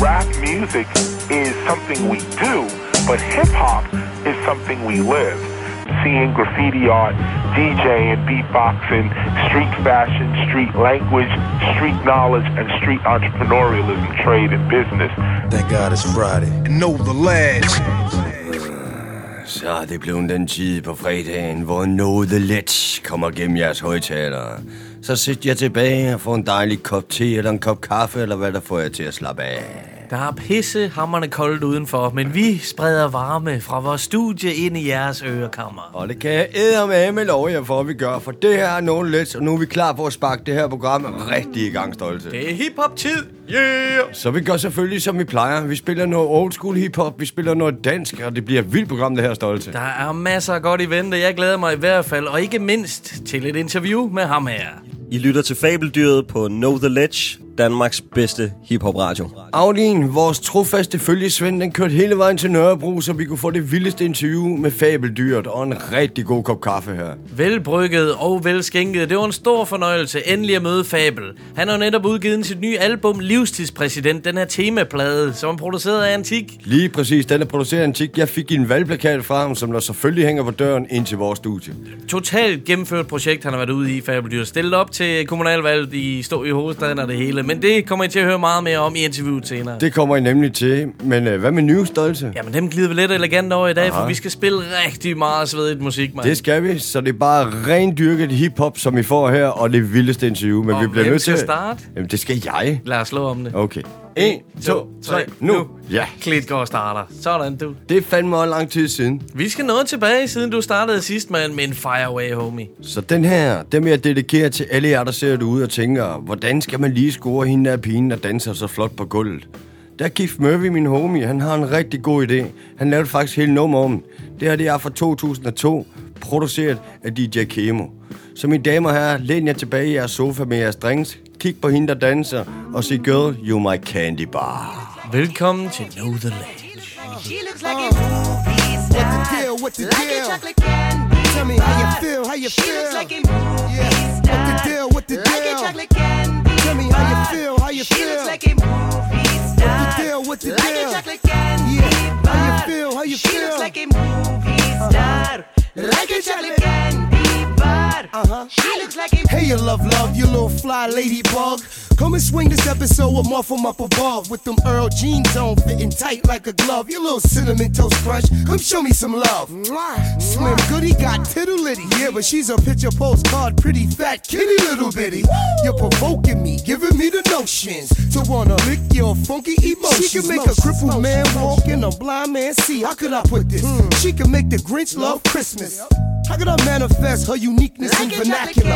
rap music is something we do, but hip hop is something we live. Seeing graffiti art, DJing, beatboxing, street fashion, street language, street knowledge, and street entrepreneurialism, trade, and business. Thank God it's Friday. And know the lads. Så er det blevet den tid på fredagen, hvor noget let kommer gennem jeres højtalere. Så sit jeg tilbage og får en dejlig kop te eller en kop kaffe, eller hvad der får jeg til at slappe af. Der er pisse hammerne koldt udenfor, men vi spreder varme fra vores studie ind i jeres ørekammer. Og det kan jeg æde med lov jer for, at vi gør, for det her er noget let, og nu er vi klar på at sparke det her program rigtig i gang, Stolte. Det er hiphop-tid! Yeah! Så vi gør selvfølgelig, som vi plejer. Vi spiller noget old school hiphop, vi spiller noget dansk, og det bliver et vildt program, det her, Stolte. Der er masser af godt i vente. Jeg glæder mig i hvert fald, og ikke mindst til et interview med ham her. I lytter til Fabeldyret på Know The Ledge, Danmarks bedste hiphop-radio. Audin, vores trofaste følgesvend, den kørte hele vejen til Nørrebro, så vi kunne få det vildeste interview med Fabeldyret og en rigtig god kop kaffe her. Velbrygget og velskænket. Det var en stor fornøjelse endelig at møde Fabel. Han har netop udgivet sit nye album Livstidspræsident, den her temaplade, som er produceret af Antik. Lige præcis, den er produceret af Antik. Jeg fik en valgplakat fra ham, som der selvfølgelig hænger på døren ind til vores studie. Totalt gennemført projekt, han har været ude i Fabeldyret. Stillet op til kommunalvalget i Stå i hovedstaden og det hele. Men det kommer I til at høre meget mere om i interviewet senere. Det kommer I nemlig til. Men øh, hvad med nye stolte? Jamen, dem glider vi lidt elegant over i dag, Aha. for vi skal spille rigtig meget svedigt musik, man. Det skal vi, så det er bare rent dyrket hiphop, som I får her, og det vildeste interview. Men og vi bliver nødt til at starte? Jamen, det skal jeg. Lad os slå om det. Okay. 1, 2, 3, nu. Ja. Klitgaard starter. Sådan, du. Det er fandme også lang tid siden. Vi skal noget tilbage, siden du startede sidst med, med en Fireway, homie. Så den her, den vil jeg dedikere til alle jer, der ser det ud og tænker, hvordan skal man lige score hende der pigen, der danser så flot på gulvet? Der er Keith Murphy, min homie, han har en rigtig god idé. Han lavede faktisk hele nummer om. Det her det er fra 2002, produceret af DJ Kemo. Så mine damer og herrer, læn jer tilbage i jeres sofa med jeres drinks, kig på hende, der danser, og sig, girl, you my candy bar. Velkommen til Know The Ledge. She looks like a movie star. What the deal? What the like deal? a chocolate candy Tell me how you feel, how you She feel. looks like a movie Yeah. star. What the deal? What the Like deal? a chocolate candy Tell me how you feel, how you she feel. looks like a movie star. deal? What the like deal? a chocolate candy Yeah. bar. How you feel, how you she feel. looks like a movie star. Like a chocolate candy bar. Uh-huh. She looks like a Hey, you love, love, you little fly ladybug. Come and swing this episode with more from up above. With them Earl jeans on, fitting tight like a glove. You little cinnamon toast crunch. Come show me some love. Slim Goody got tittle litty. Yeah, but she's a picture postcard, pretty fat kitty little bitty. You're provoking me, giving me the notions to wanna lick your funky emotions. She can make a crippled man walk and a blind man see. How could I put this? She can make the Grinch love Christmas. How could I manifest her uniqueness in like chocolate vernacular?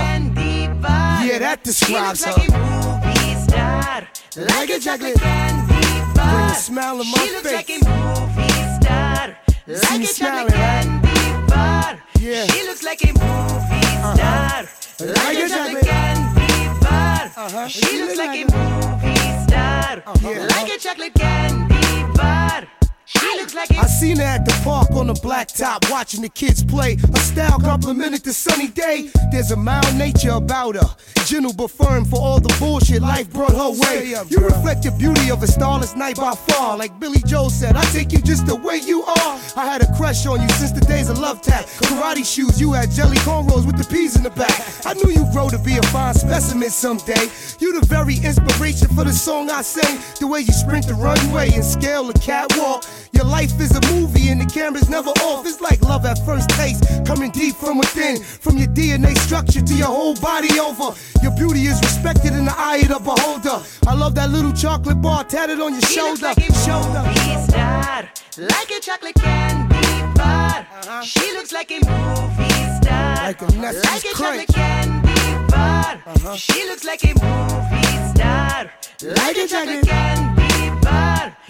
Yeah, that describes her. like a movie star. Like a chocolate candy bar. Bring a smile to my She looks face. like a movie star. Like a chocolate candy bar. Yeah. She looks like a movie star. Like a chocolate candy bar. Uh-huh. She looks like a movie star. Yeah. Like a chocolate candy bar. Like I a seen her at the park on the blacktop watching the kids play. Her style complimented the sunny day. There's a mild nature about her. Gentle but firm for all the bullshit life brought her way. You reflect the beauty of a starless night by far. Like Billy Joel said, I take you just the way you are. I had a crush on you since the days of love tap. Karate shoes, you had jelly cornrows with the peas in the back. I knew you'd grow to be a fine specimen someday. You the very inspiration for the song I sing. The way you sprint the runway and scale the catwalk. Your life is a movie and the camera's never off. It's like love at first taste, coming deep from within. From your DNA structure to your whole body over. Your beauty is respected in the eye of the beholder. I love that little chocolate bar tatted on your looks shoulder. like a shoulder. movie star, like a chocolate candy bar. Uh-huh. She looks like a movie star, Like a like a chocolate candy bar. Uh-huh. She looks like a movie star, like a chocolate candy bar.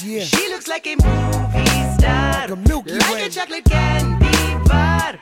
Yeah. She looks like a movie star, Like a Milky like Way. a chocolate candy bar.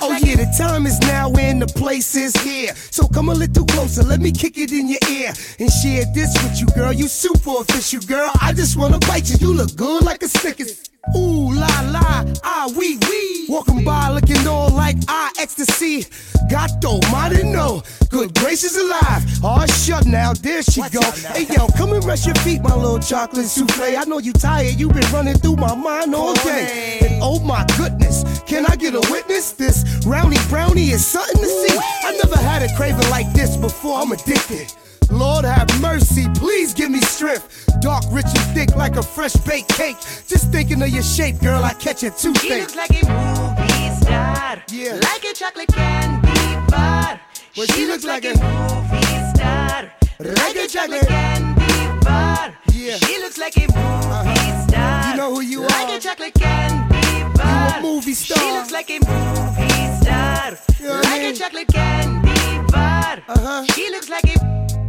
Oh like yeah, the time is now and the place is here. So come a little closer, let me kick it in your ear and share this with you, girl. You super official, girl. I just wanna bite you. You look good like a Snickers. Ooh la la, ah wee wee. Walking by looking all like ah ecstasy. Gato, no, good gracious alive. Oh, shut now, there she go. Hey yo, come and rest your feet, my little chocolate souffle. I know you tired, you been running through my mind all day. And oh my goodness, can I get a witness? This roundy brownie is something to see. I never had a craving like this before. I'm addicted. Lord have mercy, please give me strength. Dark, rich, and thick like a fresh baked cake. Just thinking of your shape, girl, I catch a She toothache. looks like a movie star. Yeah. Like a chocolate candy bar. Well, she, looks like, a movie star. Like a chocolate candy bar. Yeah. She looks like a movie star. You know who you like are. a chocolate candy bar. You a movie She star. looks like a movie star. You know I like mean? a chocolate candy bar. Uh-huh. She looks like a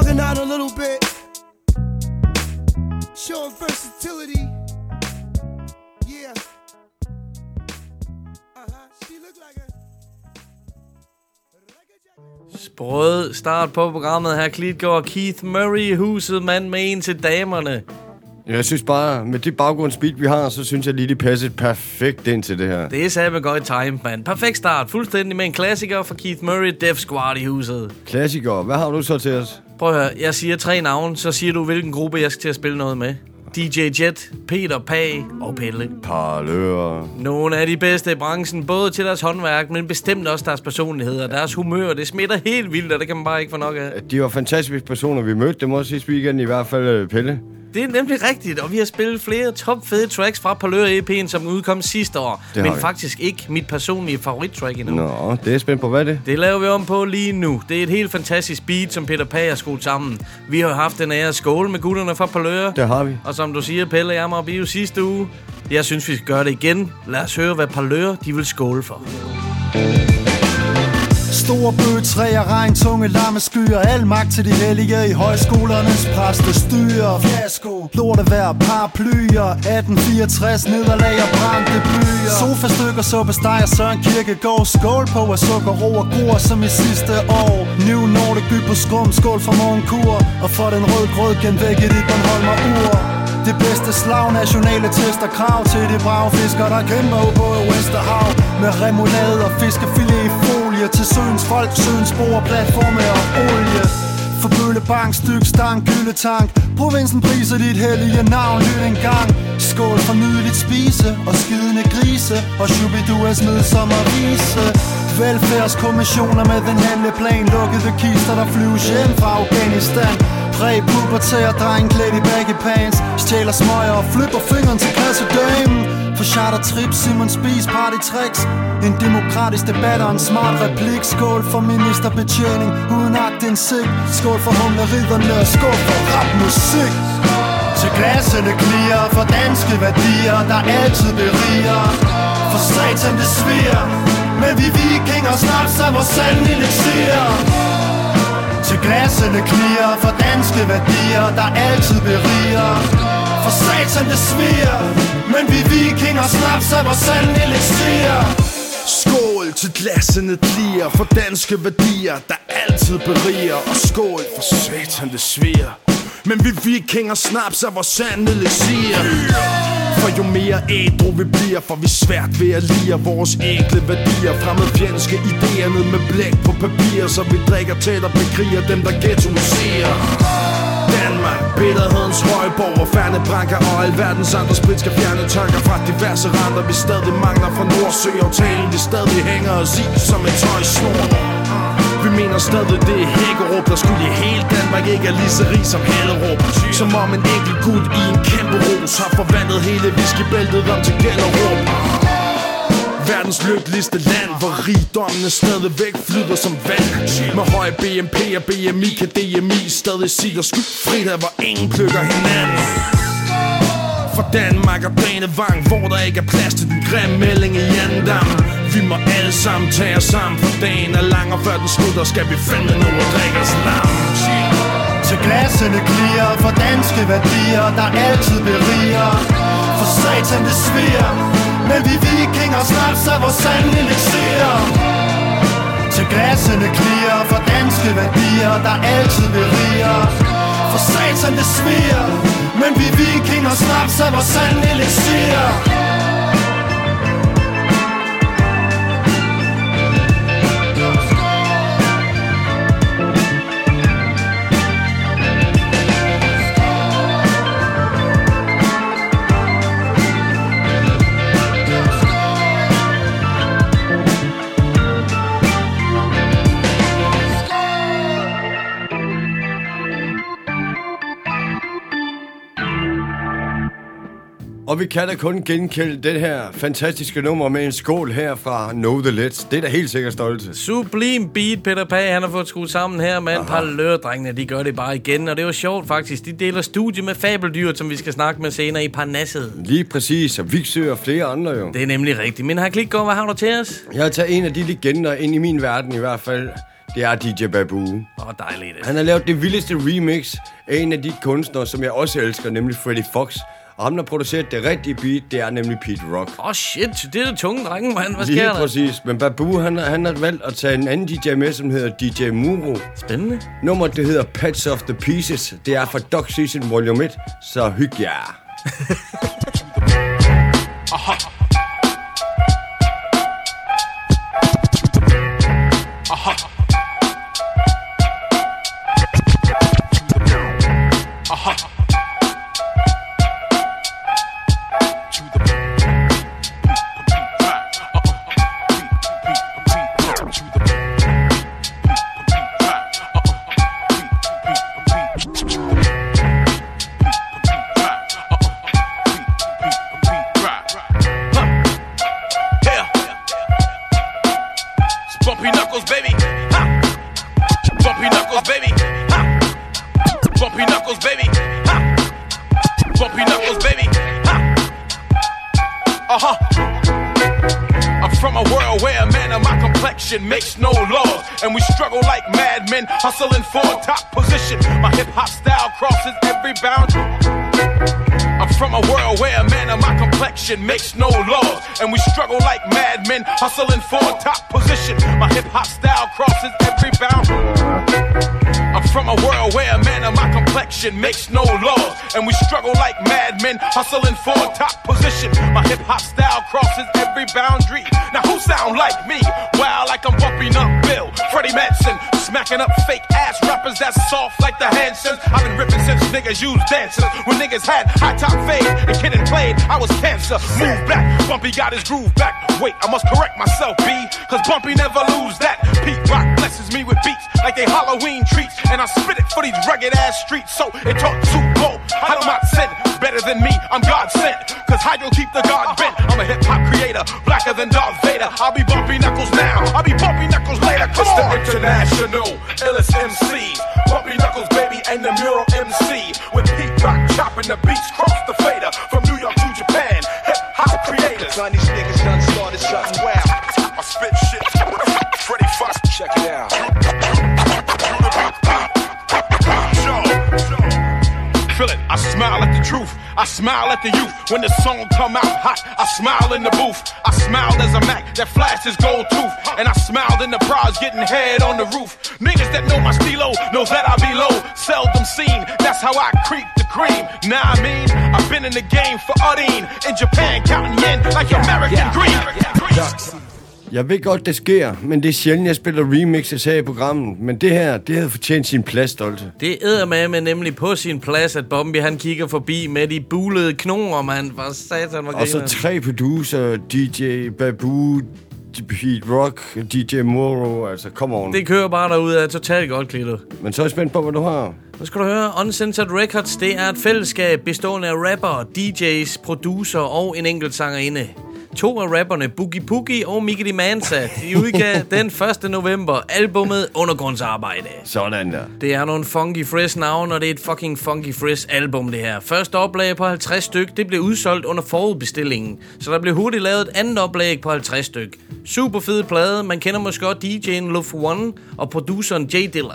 bugging out a little bit. Showing versatility. Yeah. Uh-huh. She look like a. Sprød start på programmet her. Klitgaard Keith Murray i huset, mand med en til damerne. Jeg synes bare, med det baggrundsbeat, vi har, så synes jeg lige, det passer perfekt ind til det her. Det er sammen godt time, mand. Perfekt start. Fuldstændig med en klassiker fra Keith Murray, Def Squad i huset. Klassiker. Hvad har du så til os? Prøv at høre, jeg siger tre navne, så siger du, hvilken gruppe jeg skal til at spille noget med. DJ Jet, Peter Pag og Pelle. Parlører. Nogle af de bedste i branchen, både til deres håndværk, men bestemt også deres personlighed og deres humør. Det smitter helt vildt, og det kan man bare ikke få nok af. De var fantastiske personer, vi mødte. Det må også sige weekenden i hvert fald, øh, Pelle. Det er nemlig rigtigt, og vi har spillet flere topfede tracks fra Palør EP'en, som udkom sidste år. Det Men vi. faktisk ikke mit personlige favorittrack endnu. Nå, det er spændt på. Hvad er det? Det laver vi om på lige nu. Det er et helt fantastisk beat, som Peter Pag har skruet sammen. Vi har haft den ære at skåle med gutterne fra Palør. Det har vi. Og som du siger, Pelle, jeg var bio sidste uge. Jeg synes, vi skal gøre det igen. Lad os høre, hvad Palør de vil skåle for. Store bøgetræer, regn, tunge lammeskyer Al magt til de hellige i højskolernes præstestyre. Fiasko, lortevejr, paraplyer 1864, nederlag og brændte byer. Sofastykker, suppesteg og Søren Kierkegaard Skål på af sukker, ro og gror som i sidste år. New Nordic by på skum, skål for morgenkur. Og for den rød grød genvæk i Bornholmer ur. Det bedste slag, nationale tester krav til de brave fiskere, der kæmper på Vesterhav Med remoulade og fiskefilet i folie Til søens folk, søens spor, platforme og olie. For bøllebank, styk stang, gyldetank Provinsen priser dit hellige navn, lyt en gang. Skål for nydeligt spise og skidende grise Og Shubiduas med vise Velfærdskommissioner med den handleplan Lukkede kister, der flyves hjem fra Afghanistan. Præ-pubertær dreng klædt i baggy pants Stjæler smøger og flipper fingeren til kassedamen på charter trip, Simon Spies party tricks. En demokratisk debat og en smart replik. Skål for ministerbetjening uden agtindsigt. Skål for humleriderne og skål for rapmusik. Til glassene klirer for danske værdier Der altid beriger. For satan det sviger. Men vi vikinger snart er vores sand elixir til glassene knier for danske værdier, der altid beriger For satan det sviger, men vi vikinger snaps af vores sand elixir Skål til glassene lier for danske værdier, der altid beriger. Og skål for satan, det sviger. Men vi vikinger snaps af vores sande elixir. For jo mere ædru vi bliver, får vi svært ved at lide vores enkle værdier. Fremmed fjendske idéer ned med blæk på papir, så vi drikker tæt og bekriger dem, der ghettoiserer. Danmark, bitterhedens højborg og færne branker Og alverdens andre sprit skal fjerne tanker fra diverse renter Vi stadig mangler fra Nordsøaftalen Vi stadig hænger os i som en tøjsnor mener stadig det er Hækkerup Der skulle i hele Danmark ikke er lige så rig som Hellerup. Som om en enkelt gut i en kæmpe ros Har forvandlet hele viskebæltet om til Gellerup. Verdens lykkeligste land Hvor rigdommene stadigvæk flyder som vand. Med høj BNP og BMI Kan DMI stadig sige og skyld frit Hvor ingen plukker hinanden. Danmark er banevang, Hvor der ikke er plads til den grimme melding i Jandam Vi må alle sammen tage os sammen For dagen er lang og før den slutter Skal vi finde nu og drikke os lam Til glassene klirer for danske værdier, der altid beriger. For satan det sviger, men vi vikinger snart så vores sande elixerer Til glassene klirer for danske værdier, der altid beriger. For satan det sviger, men vi vikinger snaps af vores sand elixir Og vi kan da kun genkende det her fantastiske nummer med en skål her fra Know The Let's. Det er da helt sikkert stolte. Sublim beat, Peter Pag, han har fået skruet sammen her med en par lørdrengene. De gør det bare igen, og det var sjovt faktisk. De deler studie med fabeldyret, som vi skal snakke med senere i Parnasset. Lige præcis, og Vigsø og flere andre jo. Det er nemlig rigtigt. Men har Klikgaard, hvad har du til os? Jeg har taget en af de legender ind i min verden i hvert fald. Det er DJ Babu. Åh, oh, dejligt. Han har lavet det vildeste remix af en af de kunstnere, som jeg også elsker, nemlig Freddie Fox. Og ham, der har produceret det rigtige beat, det er nemlig Pete Rock. Åh, oh, shit. Det er tunge drenge, mand. Hvad Lige sker der? præcis. Men Babu, han, han har valgt at tage en anden DJ med, som hedder DJ Muro. Spændende. Nummeret, det hedder Pets of the Pieces. Det er fra Dog Season Volume 1, så hyg jer. hustling for top position. My hip hop style crosses every boundary. I'm from a world where a man of my complexion makes no laws, and we struggle like madmen, hustling for top position. My hip hop style crosses every boundary. I'm from a world where a man of my complexion makes no laws, and we struggle like madmen, hustling for top position. My hip hop style crosses every boundary. Now who sound like me? Wow, like I'm bumping up Freddie Manson, smacking up fake ass rappers that's soft like the Hansons. I've been ripping since niggas used dancers. When niggas had high top fade and kid and played, I was cancer. Move back, Bumpy got his groove back. Wait, I must correct myself, B, cause Bumpy never lose that. Pete Rock blesses me with beats like they Halloween treats, and I spit it for these rugged ass streets. So it talk too low. I do not send better than me. I'm God sent, cause how keep the God bent. I'm a hip hop creator, blacker than Darth Vader. I'll be bumpy knuckles now. I'll be bumpy Come the on. international illest MC. Bumpy Knuckles, baby, and the mural MC. With Pete Rock chopping the beats, I smile at the youth. When the song come out hot, I smile in the booth. I smiled as a Mac that flashes gold tooth. And I smiled in the prize getting head on the roof. Niggas that know my stilo know that I be low. Seldom seen, that's how I creep the cream. Nah, I mean, I've been in the game for Udine. In Japan, counting yen like American Green. Jeg ved godt, det sker, men det er sjældent, jeg spiller remixes her i programmet. Men det her, det havde fortjent sin plads, Stolte. Det æder med, med nemlig på sin plads, at Bombi han kigger forbi med de bulede knoger, mand. For satan, hvor Og så tre producer, DJ Babu, Pete Rock, DJ Moro, altså come on. Det kører bare derude af totalt godt klittet. Men så er jeg spændt på, hvad du har. Nu skal du høre, Uncensored Records, det er et fællesskab bestående af rapper, DJ's, producer og en enkelt sangerinde. To af rapperne, Boogie Poogie og Mikkeli Mansa, de udgav den 1. november albumet Undergrundsarbejde. Sådan der. Det er nogle funky fresh navn, og det er et fucking funky fresh album, det her. Første oplag på 50 styk, det blev udsolgt under forudbestillingen. Så der blev hurtigt lavet et andet oplag på 50 styk. Super fed plade, man kender måske godt DJ'en Love One og produceren Jay Diller.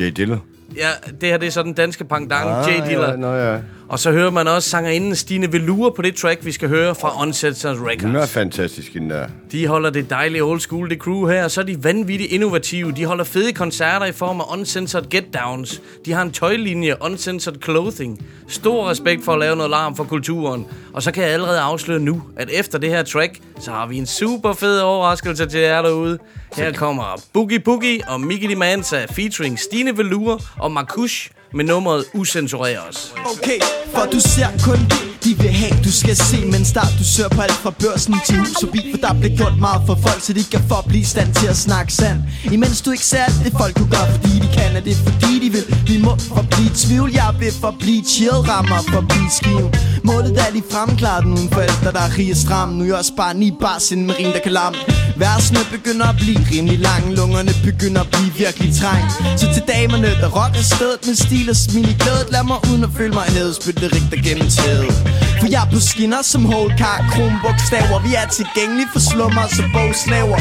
Jay Diller. Ja, det her det er så den danske pangdang, Ah, Jay Diller. Ja, nå ja. Og så hører man også sangerinden Stine Velure på det track, vi skal høre fra Uncensored Records. Hun er fantastisk, hende der. De holder det dejlige old school, det crew her, og så er de vanvittigt innovative. De holder fede koncerter i form af Uncensored Get Downs. De har en tøjlinje, Uncensored Clothing. Stor respekt for at lave noget larm for kulturen. Og så kan jeg allerede afsløre nu, at efter det her track, så har vi en super fed overraskelse til jer derude. Her kommer Boogie Boogie og Mickey Mansa featuring Stine Velure og Markush med nummeret Usensureres. Okay, for du ser kun vil have, du skal se Men start, du søger på alt fra børsen til hus og bil For der bliver gjort meget for folk, så de kan forblive i stand til at snakke sand Imens du ikke ser alt det folk, du gør, fordi de kan Er det fordi de vil, vi må for blive tvivl Jeg vil for blive chill, rammer for blive skiv Målet er lige fremklaret den uden forældre, der er rige stram. Nu er jeg også bare ni bars sin med rim, der kan larme. Versene begynder at blive rimelig lange Lungerne begynder at blive virkelig trængt. Så til damerne, der rocker stedet med stil og smil i glædet Lad mig uden at føle mig nede, spytte det rigtig gennem taget for jeg er på skinner som holdkar, Kronbogstaver Vi er tilgængelige for slummer som bogslaver.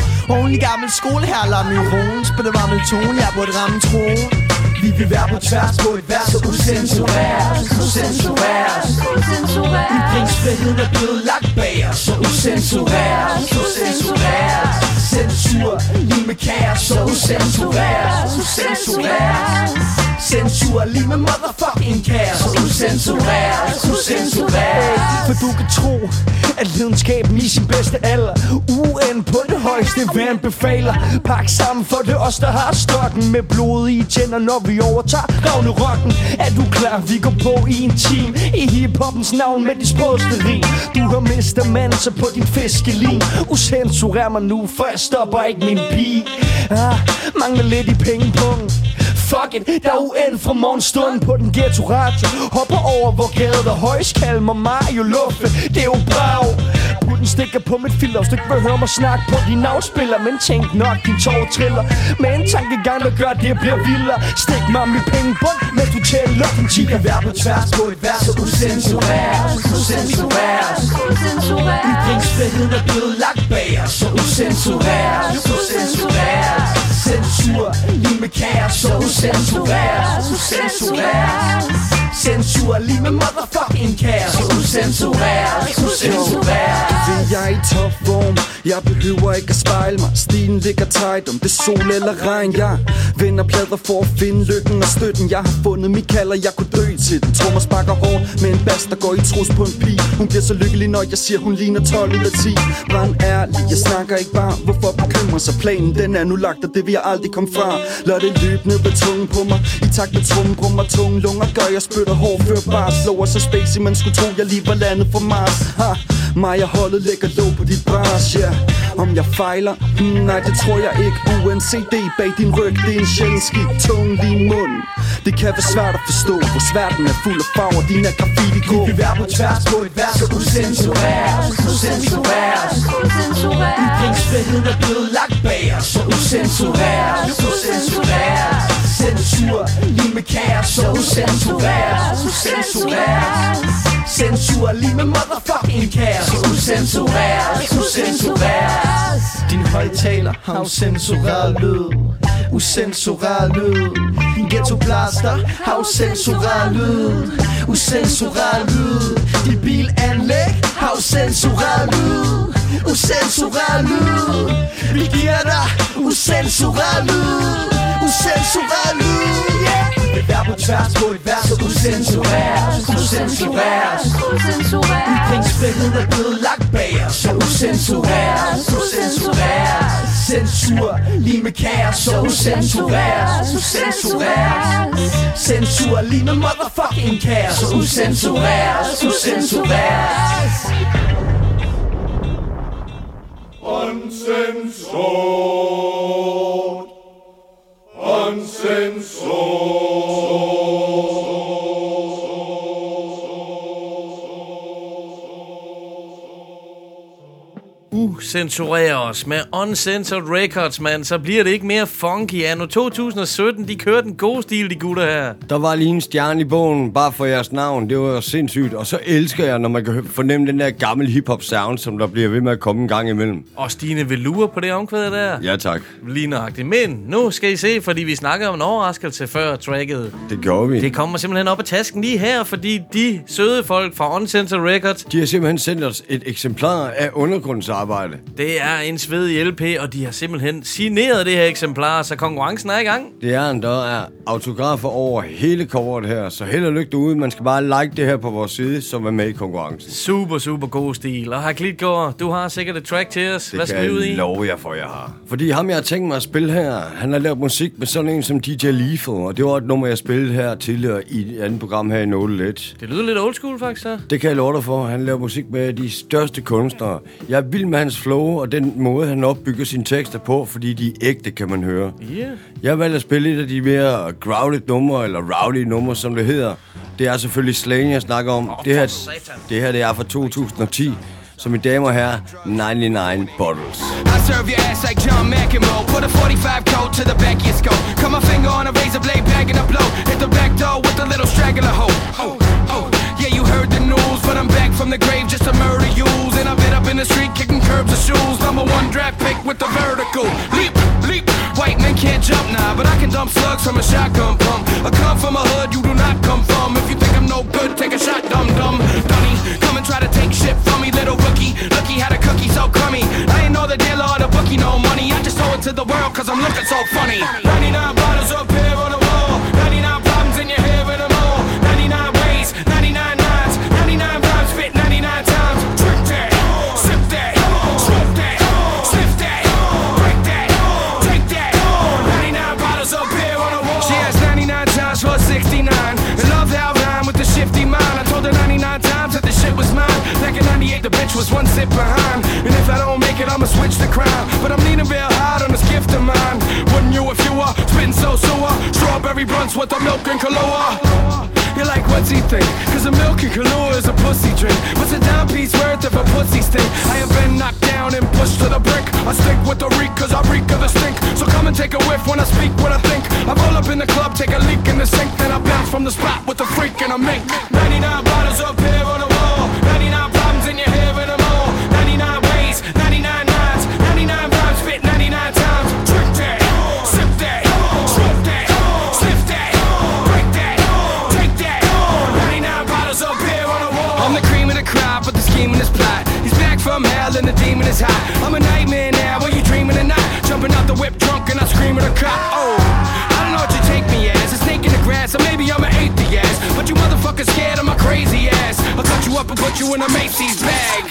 I gammel skole her, lad mig roen Spille varme tone, jeg burde ramme troen vi vil være på tværs på et vers og usensureret Usensureret Ytringsfriheden er blevet lagt bag os Så usensureret Usensureret Censur, lige med kaos Så usensureret Usensureret Censur, lige med motherfucking kaos Så usensureret Usensureret for du kan tro, at lidenskaben i sin bedste alder UN på det højeste vand befaler. Pak sammen for det os, der har stokken Med blod i tænder, når vi overtager Ravne rocken Er du klar, vi går på i en team. I hiphoppens navn med de sprødste rim. Du har mistet mandse på din fiskelin Usensurer mig nu, for jeg stopper ikke min pige. Ah, Mangler lidt i pengepunkten Fuck it, der er UN fra morgenstunden på den ghetto radio. Hopper over, hvor gader højst kalmer Mario Luffe. Det er jo brav Putten stikker på mit filter, hvis du ikke vil høre mig snakke på din afspiller. Men tænk nok, din tår triller. Med en tankegang, der gør, at det bliver vildere. Stik mig mit pengebund, mens du tæller din tigger kan være på tværs på et vers, så usensureret Usensureret Ytringsfriheden er blevet lagt bag os, så usensureret Usensureret Censur, lige med kaos, så usensureret Usensureret Censur, lige med motherfucking kaos, så usensureret Usensureret Ved jeg er i topform Jeg behøver ikke at spejle mig. Stilen ligger tight. Om det er sol eller regn Jeg vender plader for at finde lykken og støtten. Jeg har fundet mit kald og jeg kunne dø til den Trummer sparker hårdt med en bas der går i trus på en pige. Hun bliver så lykkelig når jeg siger hun ligner 12 ud af 10 Var en ærlig Jeg snakker ikke bare. Hvorfor bekymre sig Planen? Den er nu lagt og det vil jeg aldrig komme fra. Lad det løbe ned på tungen på mig. I takt med trummen brummer tunge lunger Gør jeg spytter hår før bare Slår så spacey Man skulle tro jeg lige var landet fra Mars. Ha. Mig og holdet lægger låg på dit bras, ja. Yeah. Om jeg fejler? Hmm, nej, det tror jeg ikke. UNCD bag din ryg, det er en sjældent skik Tunge lige i munden Det kan være svært at forstå Hvor svært den er fuld af farver Din er graffiti gå Vi vil på tværs på et vers, så usensureret Usensureret Ytringsfriheden er blevet lagt bag os, så usensureret Usensureret Censur, lige med kaos, så ucensureres Ucensureres Censur, lige med motherfucking kaos, så ucensureres Ucensureres Din højtaler har ucensureret lyd. Ucensureret lyd. Din ghetto blaster har ucensureret lyd. Ucensureret lyd. Dit bilanlæg har ucensureret lyd. Ucensureret lyd. Vi giver dig ucensureret lyd. Usensureret lyd. Yeah. Vil være på tværs på et vers og usensureret Usensureret Ytringsfriheden er blevet lagt bag os Så usensureret Usensureret Censur, lige med kaos, så usensureret Usensureret Censur, lige med motherfucking kaos, så usensureret Usensureret Uncensored. soul. Uncensored. censureres med Uncensored Records, mand, så bliver det ikke mere funky. Anno 2017, de kører den gode stil, de gutter her. Der var lige en stjerne i bogen, bare for jeres navn. Det var sindssygt. Og så elsker jeg, når man kan fornemme den der gamle hip-hop sound, som der bliver ved med at komme en gang imellem. Og Stine Velure på det omkvæd der. Ja, tak. Lige nøjagtigt. Men nu skal I se, fordi vi snakkede om en overraskelse før tracket. Det gjorde vi. Det kommer simpelthen op af tasken lige her, fordi de søde folk fra Uncensored Records, De har simpelthen sendt os et eksemplar af undergrundsarbejde. Det er en svedig LP, og de har simpelthen signeret det her eksemplar, så konkurrencen er i gang. Det er en, der er autografer over hele coveret her, så held og lykke derude. Man skal bare like det her på vores side, som er med i konkurrencen. Super, super god stil. Og Haklitgaard, du har sikkert et track til os. Det Hvad skal vi ud jeg i? love jer for, jeg har. Fordi ham, jeg har tænkt mig at spille her, han har lavet musik med sådan en som DJ Lethal, og det var et nummer, jeg spillede her tidligere i et andet program her i No Let. Det lyder lidt old school, faktisk, så. Det kan jeg love dig for. Han laver musik med de største kunstnere. Jeg er vild med hans flow og den måde, han opbygger sine tekster på, fordi de er ægte, kan man høre. Yeah. Jeg har valgt at spille et af de mere growled numre, eller rowdy numre, som det hedder. Det er selvfølgelig Slang, jeg snakker om. det, her, det her det er fra 2010, så mine damer og herrer, 99 Bottles. I serve your ass like John McEnroe. Put a 45 coat to the back of your skull. Cut my finger on a razor blade, bagging a blow. Hit the back door with a little straggler hoe. Oh, oh, yeah, you heard the news, but I'm back from the grave just to murder yous. And I've been up in the street kicking curbs and shoes. Number one draft pick with the vertical leap, leap. White men can't jump now, but I can dump slugs from a shotgun pump. I come from a hood you do not come from. If you think I'm no good, take a shot, dum dum. Dunny, come and try to take shit from me, little rookie. Lucky had a cookie so crummy. I ain't know the dealer or the bookie, no money. I just owe it to the world cause I'm looking so funny. 99 was one step behind. And if I don't make it, I'ma switch the crime. But I'm leaning real hard on this gift of mine. Wouldn't you if you were spitting so sewer? Strawberry blunts with the milk and Kahlua. You're like, what's he think? Cause a milk and Kahlua is a pussy drink. What's a dime piece worth of a pussy stink? I have been knocked down and pushed to the brink. I stick with the reek cause I reek of the stink. So come and take a whiff when I speak what I think. I roll up in the club, take a leak in the sink. Then I bounce from the spot with a freak and a mink. 99 bottles up here on the from hell and the demon is hot. I'm a nightmare now, are you dreaming not? Jumping out the whip drunk and I scream at a cop. Oh, I don't know what you take me as. A snake in the grass, or maybe I'm an atheist. But you motherfuckers scared of my crazy ass. I'll cut you up and put you in a Macy's bag.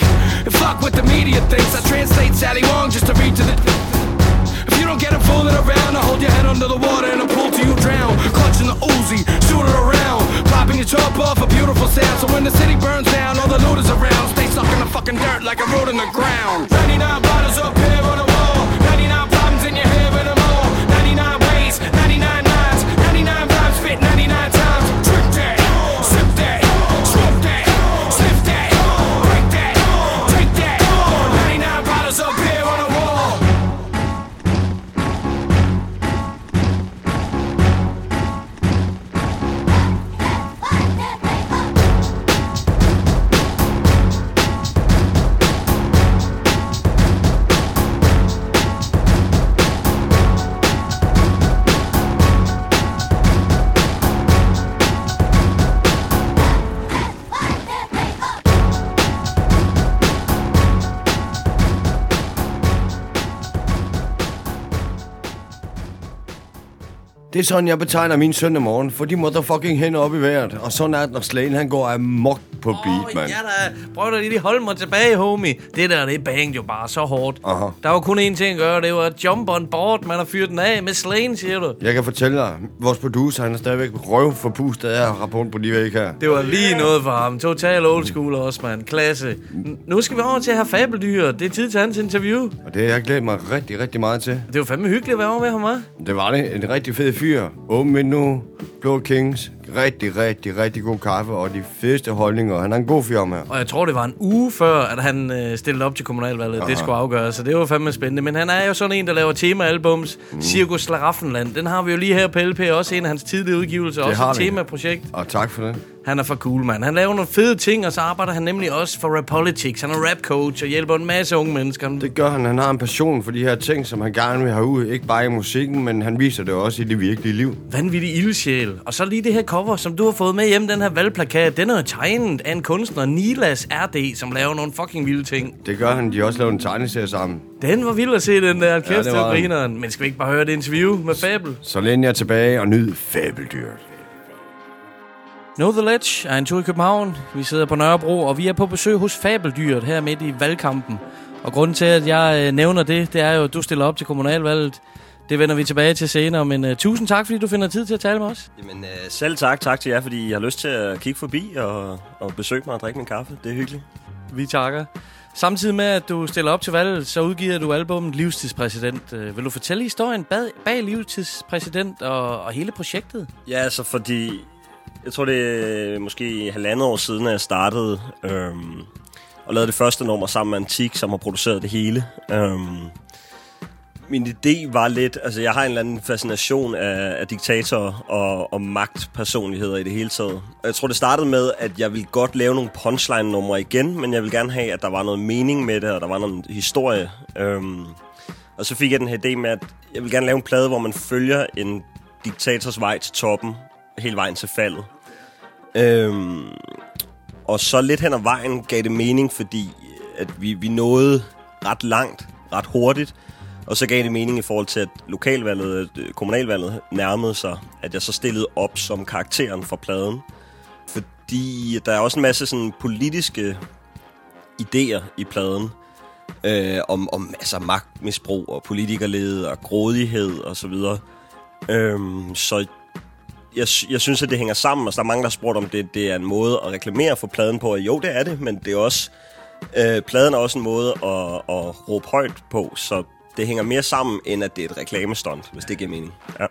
And fuck what the media thinks. I translate Sally Wong just to read to the. Don't get him fooling around, I'll hold your head under the water and I'll pull till you drown. Clutching the Uzi, shoot it around. Popping your top off, a beautiful sound. So when the city burns down, all the loot is around. Stay stuck in the fucking dirt like a road in the ground. 99 bottles Det er sådan, jeg betegner min søndag morgen, for de motherfucking hænder op i vejret. Og sådan er det, når Slagen han går amok på beat, mand. Ja da, prøv da lige holde mig tilbage, homie. Det der, det bangede jo bare så hårdt. Aha. Der var kun én ting at gøre, det var at jump on board. Man har fyret den af med Slane, siger du. Jeg kan fortælle dig, vores producer, han er stadigvæk røv forpustet af at rappe rundt på de væg her. Det var lige noget for ham. Total old school også, mand. Klasse. N- nu skal vi over til at have fabeldyr. Det er tid til hans interview. Og det har jeg glædet mig rigtig, rigtig meget til. Det var fandme hyggeligt at være over med ham, hva'? Det var det. En rigtig fed fyr. Åben vindue, blå kings, rigtig, rigtig, rigtig god kaffe og de fedeste holdninger. Han er en god firma. Og jeg tror, det var en uge før, at han øh, stillede op til kommunalvalget. Aha. Det skulle afgøres, så det var fandme spændende. Men han er jo sådan en, der laver temaalbums. Mm. Cirkus Slaraffenland. Den har vi jo lige her på LP. Også en af hans tidlige udgivelser. Det også har et vi. temaprojekt. Og tak for det. Han er for cool, mand. Han laver nogle fede ting, og så arbejder han nemlig også for Rap Politics. Han er rap coach og hjælper en masse unge mennesker. Det gør han. Han har en passion for de her ting, som han gerne vil have ud. Ikke bare i musikken, men han viser det også i det virkelige liv. Vanvittig ildsjæl. Og så lige det her cover, som du har fået med hjem, den her valgplakat. Den er jo tegnet af en kunstner, Nilas RD, som laver nogle fucking vilde ting. Det gør han. De har også lavet en tegneserie sammen. Den var vild at se, den der. Kæft, ja. Men skal vi ikke bare høre det interview med Fabel? Så læn jer tilbage og nyd fabeldyret. Know the Ledge er en tur i København. Vi sidder på Nørrebro, og vi er på besøg hos Fabeldyret her midt i valgkampen. Og grunden til, at jeg øh, nævner det, det er jo, at du stiller op til kommunalvalget. Det vender vi tilbage til senere, men uh, tusind tak, fordi du finder tid til at tale med os. Jamen, øh, selv tak. Tak til jer, fordi jeg har lyst til at kigge forbi og, og besøge mig og drikke min kaffe. Det er hyggeligt. Vi takker. Samtidig med, at du stiller op til valget, så udgiver du albumet Livstidspræsident. Vil du fortælle historien bag, bag Livstidspræsident og, og hele projektet? Ja, altså fordi... Jeg tror, det er måske halvandet år siden, at jeg startede øhm, og lavede det første nummer sammen med Antik, som har produceret det hele. Øhm, min idé var lidt... Altså, jeg har en eller anden fascination af, af diktatorer og, og magtpersonligheder i det hele taget. Og jeg tror, det startede med, at jeg ville godt lave nogle punchline-numre igen, men jeg ville gerne have, at der var noget mening med det, og der var noget historie. Øhm, og så fik jeg den her idé med, at jeg vil gerne lave en plade, hvor man følger en diktators vej til toppen, hele vejen til faldet. Øhm, og så lidt hen ad vejen gav det mening, fordi øh, at vi, vi nåede ret langt, ret hurtigt. Og så gav det mening i forhold til, at lokalvalget, øh, kommunalvalget nærmede sig, at jeg så stillede op som karakteren for pladen. Fordi der er også en masse sådan politiske idéer i pladen. Øh, om, om altså magtmisbrug og politikerlede og grådighed og så videre. Øhm, så jeg, jeg synes, at det hænger sammen. Altså, der er mange, der har spurgt, om det, det er en måde at reklamere for pladen på. Og jo, det er det, men det er også... Øh, pladen er også en måde at, at råbe højt på, så det hænger mere sammen, end at det er et reklamestunt, hvis det giver mening. Ja.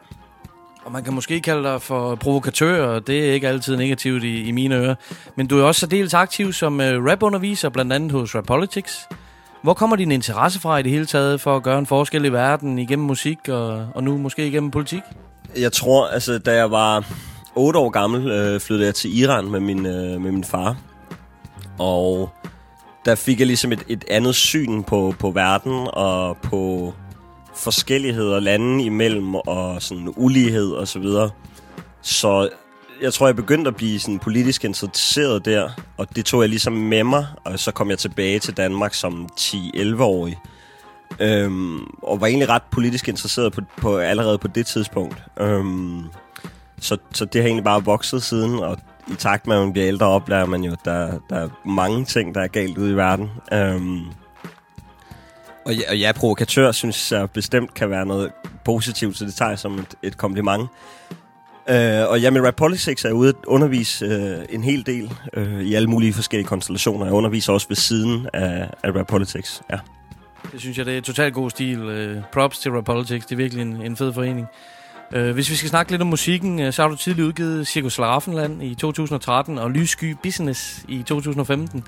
Og man kan måske kalde dig for provokatør, og det er ikke altid negativt i, i mine ører. Men du er også særdeles aktiv som uh, rapunderviser, blandt andet hos Rap Politics. Hvor kommer din interesse fra i det hele taget for at gøre en forskel i verden igennem musik og, og nu måske igennem politik? Jeg tror, altså, da jeg var 8 år gammel, øh, flyttede jeg til Iran med min, øh, med min far. Og der fik jeg ligesom et, et andet syn på, på verden og på forskelligheder lande imellem og sådan ulighed og så videre. Så jeg tror, jeg begyndte at blive sådan politisk interesseret der, og det tog jeg ligesom med mig, og så kom jeg tilbage til Danmark som 10-11-årig. Øhm, og var egentlig ret politisk interesseret på, på, allerede på det tidspunkt. Øhm, så, så det har egentlig bare vokset siden, og i takt med, at man bliver ældre, oplever man jo, der, der er mange ting, der er galt ude i verden. Øhm, og ja, og ja, provokatør synes jeg bestemt kan være noget positivt, så det tager jeg som et, et kompliment. Øh, og ja, med Rap Politics er jeg ude at undervise øh, en hel del øh, i alle mulige forskellige konstellationer. Jeg underviser også ved siden af, af Rap Politics, ja. Det synes jeg, det er totalt god stil. Uh, props til Rap Politics. Det er virkelig en, en fed forening. Uh, hvis vi skal snakke lidt om musikken, uh, så har du tidligere udgivet Cirkus Slaraffenland i 2013 og Lyssky Business i 2015.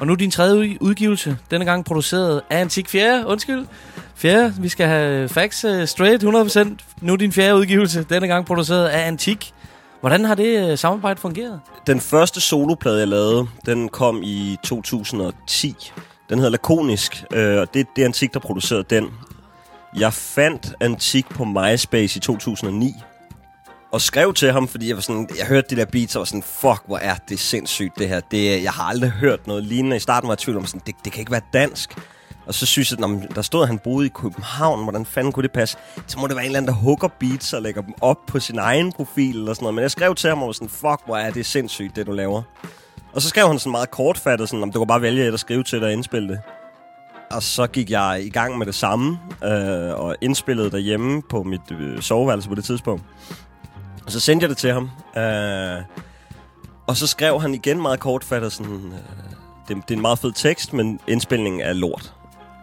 Og nu din tredje udgivelse, denne gang produceret af Antik Fjerde. Undskyld. Fjerde, vi skal have facts uh, straight 100%. Nu din fjerde udgivelse, denne gang produceret af Antik. Hvordan har det uh, samarbejde fungeret? Den første soloplade, jeg lavede, den kom i 2010. Den hedder Lakonisk, øh, og det, det er Antik, der producerede den. Jeg fandt Antik på MySpace i 2009, og skrev til ham, fordi jeg var sådan, jeg hørte de der beats, og var sådan, fuck, hvor er det sindssygt, det her. Det, jeg har aldrig hørt noget lignende. I starten var jeg i tvivl om, sådan, det, det kan ikke være dansk. Og så synes jeg, at der stod, at han boede i København, hvordan fanden kunne det passe? Så må det være en eller anden, der hugger beats og lægger dem op på sin egen profil eller sådan noget. Men jeg skrev til ham og var sådan, fuck, hvor er det sindssygt, det du laver. Og så skrev han sådan meget kortfattet, sådan, om du kan bare vælge et at skrive til dig og indspille det. Og så gik jeg i gang med det samme, øh, og indspillede derhjemme på mit øh, soveværelse på det tidspunkt. Og så sendte jeg det til ham. Øh, og så skrev han igen meget kortfattet sådan... Øh, det, det er en meget fed tekst, men indspilningen er lort.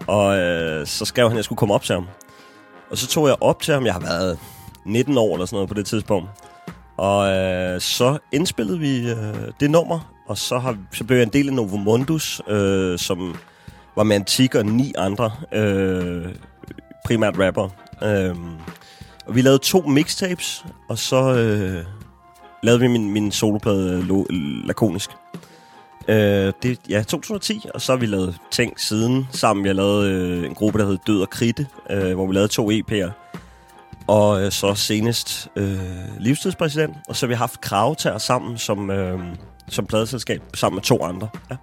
Og øh, så skrev han, at jeg skulle komme op til ham. Og så tog jeg op til ham. Jeg har været 19 år eller sådan noget på det tidspunkt. Og øh, så indspillede vi øh, det nummer, og så, har, så blev jeg en del af Novo Mundus, øh, som var med Antik og ni andre, øh, primært rapper. Øh, og vi lavede to mixtapes, og så øh, lavede vi min, min soloplade øh, lo, lakonisk. Øh, det ja, 2010, og så har vi lavet ting siden sammen. Jeg lavede øh, en gruppe, der hedder Død og Kritte, øh, hvor vi lavede to EP'er. Og øh, så senest øh, livstidspræsident, og så har vi haft Kravtær sammen som, øh, som pladeselskab, sammen med to andre. Ja.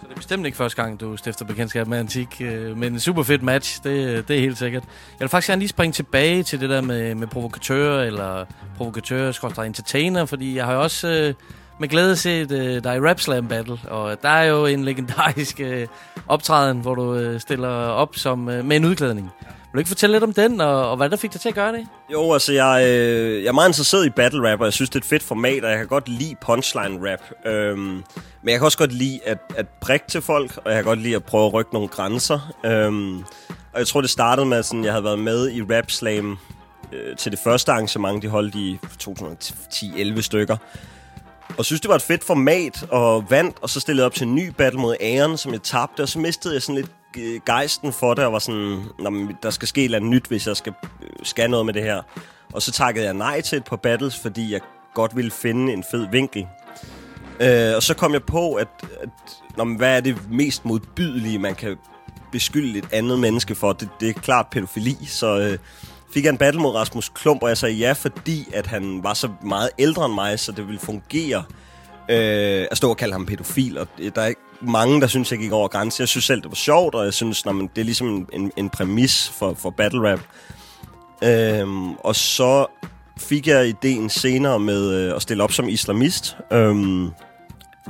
Så det er bestemt ikke første gang, du stifter bekendtskab med Antik, øh, men en super fedt match, det, det er helt sikkert. Jeg vil faktisk gerne lige springe tilbage til det der med, med provokatører, eller provokatører, entertainer, fordi jeg har jo også øh, med glæde set øh, dig i Rap Slam Battle, og der er jo en legendarisk øh, optræden, hvor du øh, stiller op som øh, med en udklædning. Ja du ikke fortælle lidt om den, og, og hvad der fik dig til at gøre det? Jo, altså jeg, øh, jeg er meget interesseret i battle rap, og jeg synes, det er et fedt format, og jeg kan godt lide punchline rap. Øhm, men jeg kan også godt lide at, at prikke til folk, og jeg kan godt lide at prøve at rykke nogle grænser. Øhm, og jeg tror, det startede med, at jeg havde været med i Rap Slam øh, til det første arrangement, de holdt i 2010-11 stykker. Og synes, det var et fedt format, og vandt, og så stillede jeg op til en ny battle mod Æren, som jeg tabte, og så mistede jeg sådan lidt gejsten for det, og var sådan, men der skal ske et eller andet nyt, hvis jeg skal, øh, skal noget med det her. Og så takkede jeg nej til et par battles, fordi jeg godt ville finde en fed vinkel. Øh, og så kom jeg på, at, at når man, hvad er det mest modbydelige, man kan beskylde et andet menneske for? Det, det er klart pædofili, så øh, fik jeg en battle mod Rasmus Klump, og jeg sagde ja, fordi at han var så meget ældre end mig, så det ville fungere øh, at stå og kalde ham pædofil. Og der er mange, der synes, jeg gik over grænsen. Jeg synes selv, det var sjovt, og jeg synes, når man, det er ligesom en, en præmis for, for battle rap. Øhm, og så fik jeg ideen senere med øh, at stille op som islamist. Øhm,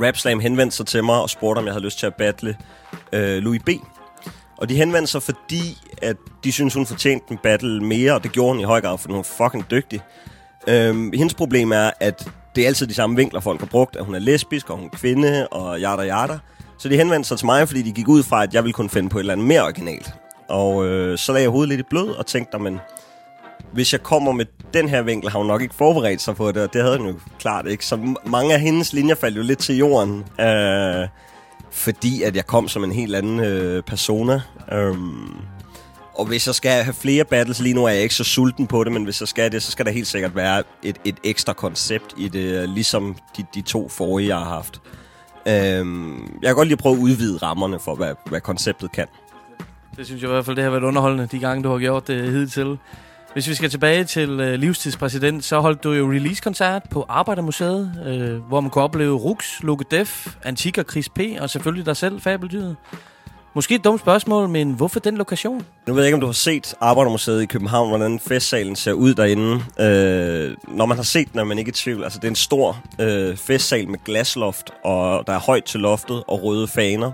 Rapslam henvendte sig til mig og spurgte, om jeg havde lyst til at battle øh, Louis B. Og de henvendte sig, fordi at de synes hun fortjente en battle mere, og det gjorde hun i høj grad, for hun var fucking dygtig. Øhm, hendes problem er, at det er altid de samme vinkler, folk har brugt. At hun er lesbisk, og hun er kvinde, og yada yada. Så de henvendte sig til mig, fordi de gik ud fra, at jeg ville kunne finde på et eller andet mere originalt. Og øh, så lagde jeg hovedet lidt i blød og tænkte, men hvis jeg kommer med den her vinkel, har hun nok ikke forberedt sig på det, og det havde hun jo klart ikke. Så mange af hendes linjer faldt jo lidt til jorden, øh, fordi at jeg kom som en helt anden øh, persona. Um, og hvis jeg skal have flere battles, lige nu er jeg ikke så sulten på det, men hvis jeg skal det, så skal der helt sikkert være et, et ekstra koncept i det, ligesom de, de to forrige, jeg har haft. Øhm, jeg kan godt lige prøve at udvide rammerne for, hvad, hvad konceptet kan. Det synes jeg i hvert fald, det har været underholdende, de gange, du har gjort det hidtil. Hvis vi skal tilbage til øh, livstidspræsident, så holdt du jo release-koncert på Arbejdermuseet, øh, hvor man kunne opleve Rux, Luke Def, Antik og Chris P. og selvfølgelig dig selv, Fabeldyret. Måske et dumt spørgsmål, men hvorfor den lokation? Nu ved jeg ikke, om du har set Arbejdermuseet i København, hvordan festsalen ser ud derinde. Øh, når man har set den, er man ikke i tvivl. Altså, det er en stor øh, festsal med glasloft, og der er højt til loftet og røde faner.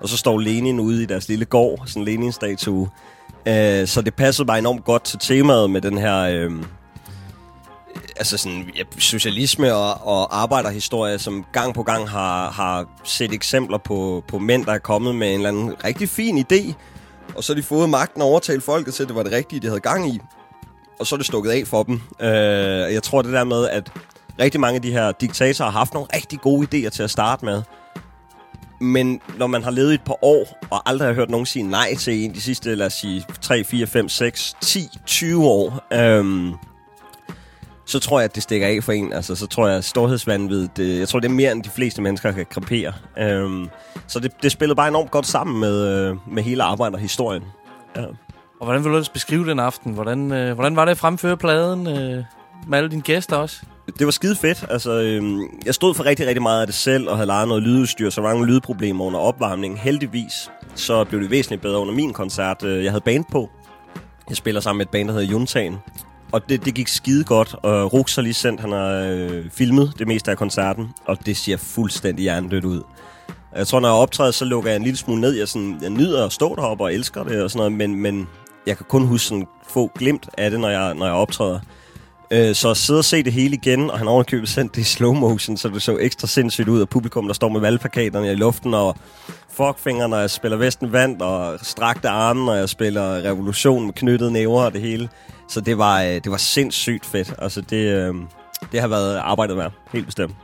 Og så står Lenin ude i deres lille gård, sådan en Lenin-statue. Øh, så det passede bare enormt godt til temaet med den her... Øh, altså sådan, ja, socialisme og, og arbejderhistorie, som gang på gang har, har set eksempler på, på mænd, der er kommet med en eller anden rigtig fin idé, og så har de fået magten og overtalt folket til, at det var det rigtige, de havde gang i. Og så er det stukket af for dem. Øh, jeg tror det der med, at rigtig mange af de her diktatorer har haft nogle rigtig gode idéer til at starte med. Men når man har levet et par år, og aldrig har hørt nogen sige nej til en de sidste, lad os sige, 3, 4, 5, 6, 10, 20 år, øhm, så tror jeg, at det stikker af for en. Altså, så tror jeg, at storhedsvandvid, det, jeg tror, det er mere, end de fleste mennesker kan krepere. Øhm, så det, det spillede bare enormt godt sammen med, øh, med hele arbejderhistorien. Ja. Og hvordan vil du ellers beskrive den aften? Hvordan, øh, hvordan var det at fremføre pladen øh, med alle dine gæster også? Det var skide fedt. Altså, øhm, jeg stod for rigtig, rigtig meget af det selv, og havde lejet noget lydudstyr, så var nogle lydproblemer under opvarmningen. Heldigvis, så blev det væsentligt bedre under min koncert. Øh, Jeg havde band på. Jeg spiller sammen med et band, der hedder Juntan. Og det, det gik skide godt, og Rux har lige sendt, han har øh, filmet det meste af koncerten, og det ser fuldstændig hjernedødt ud. Jeg tror, når jeg optræder, så lukker jeg en lille smule ned. Jeg, sådan, jeg nyder at stå deroppe og elsker det og sådan noget, men, men jeg kan kun huske sådan få glimt af det, når jeg, når jeg optræder. Øh, så at sidde og se det hele igen, og han ovenikøbet sendt det i slow motion, så det så ekstra sindssygt ud og publikum, der står med valgplakaterne i luften, og fuckfinger, når jeg spiller Vesten Vand, og strakte armen, når jeg spiller Revolution med knyttede næver og det hele. Så det var, øh, det var sindssygt fedt. Altså det, øh, det har været arbejdet med, helt bestemt.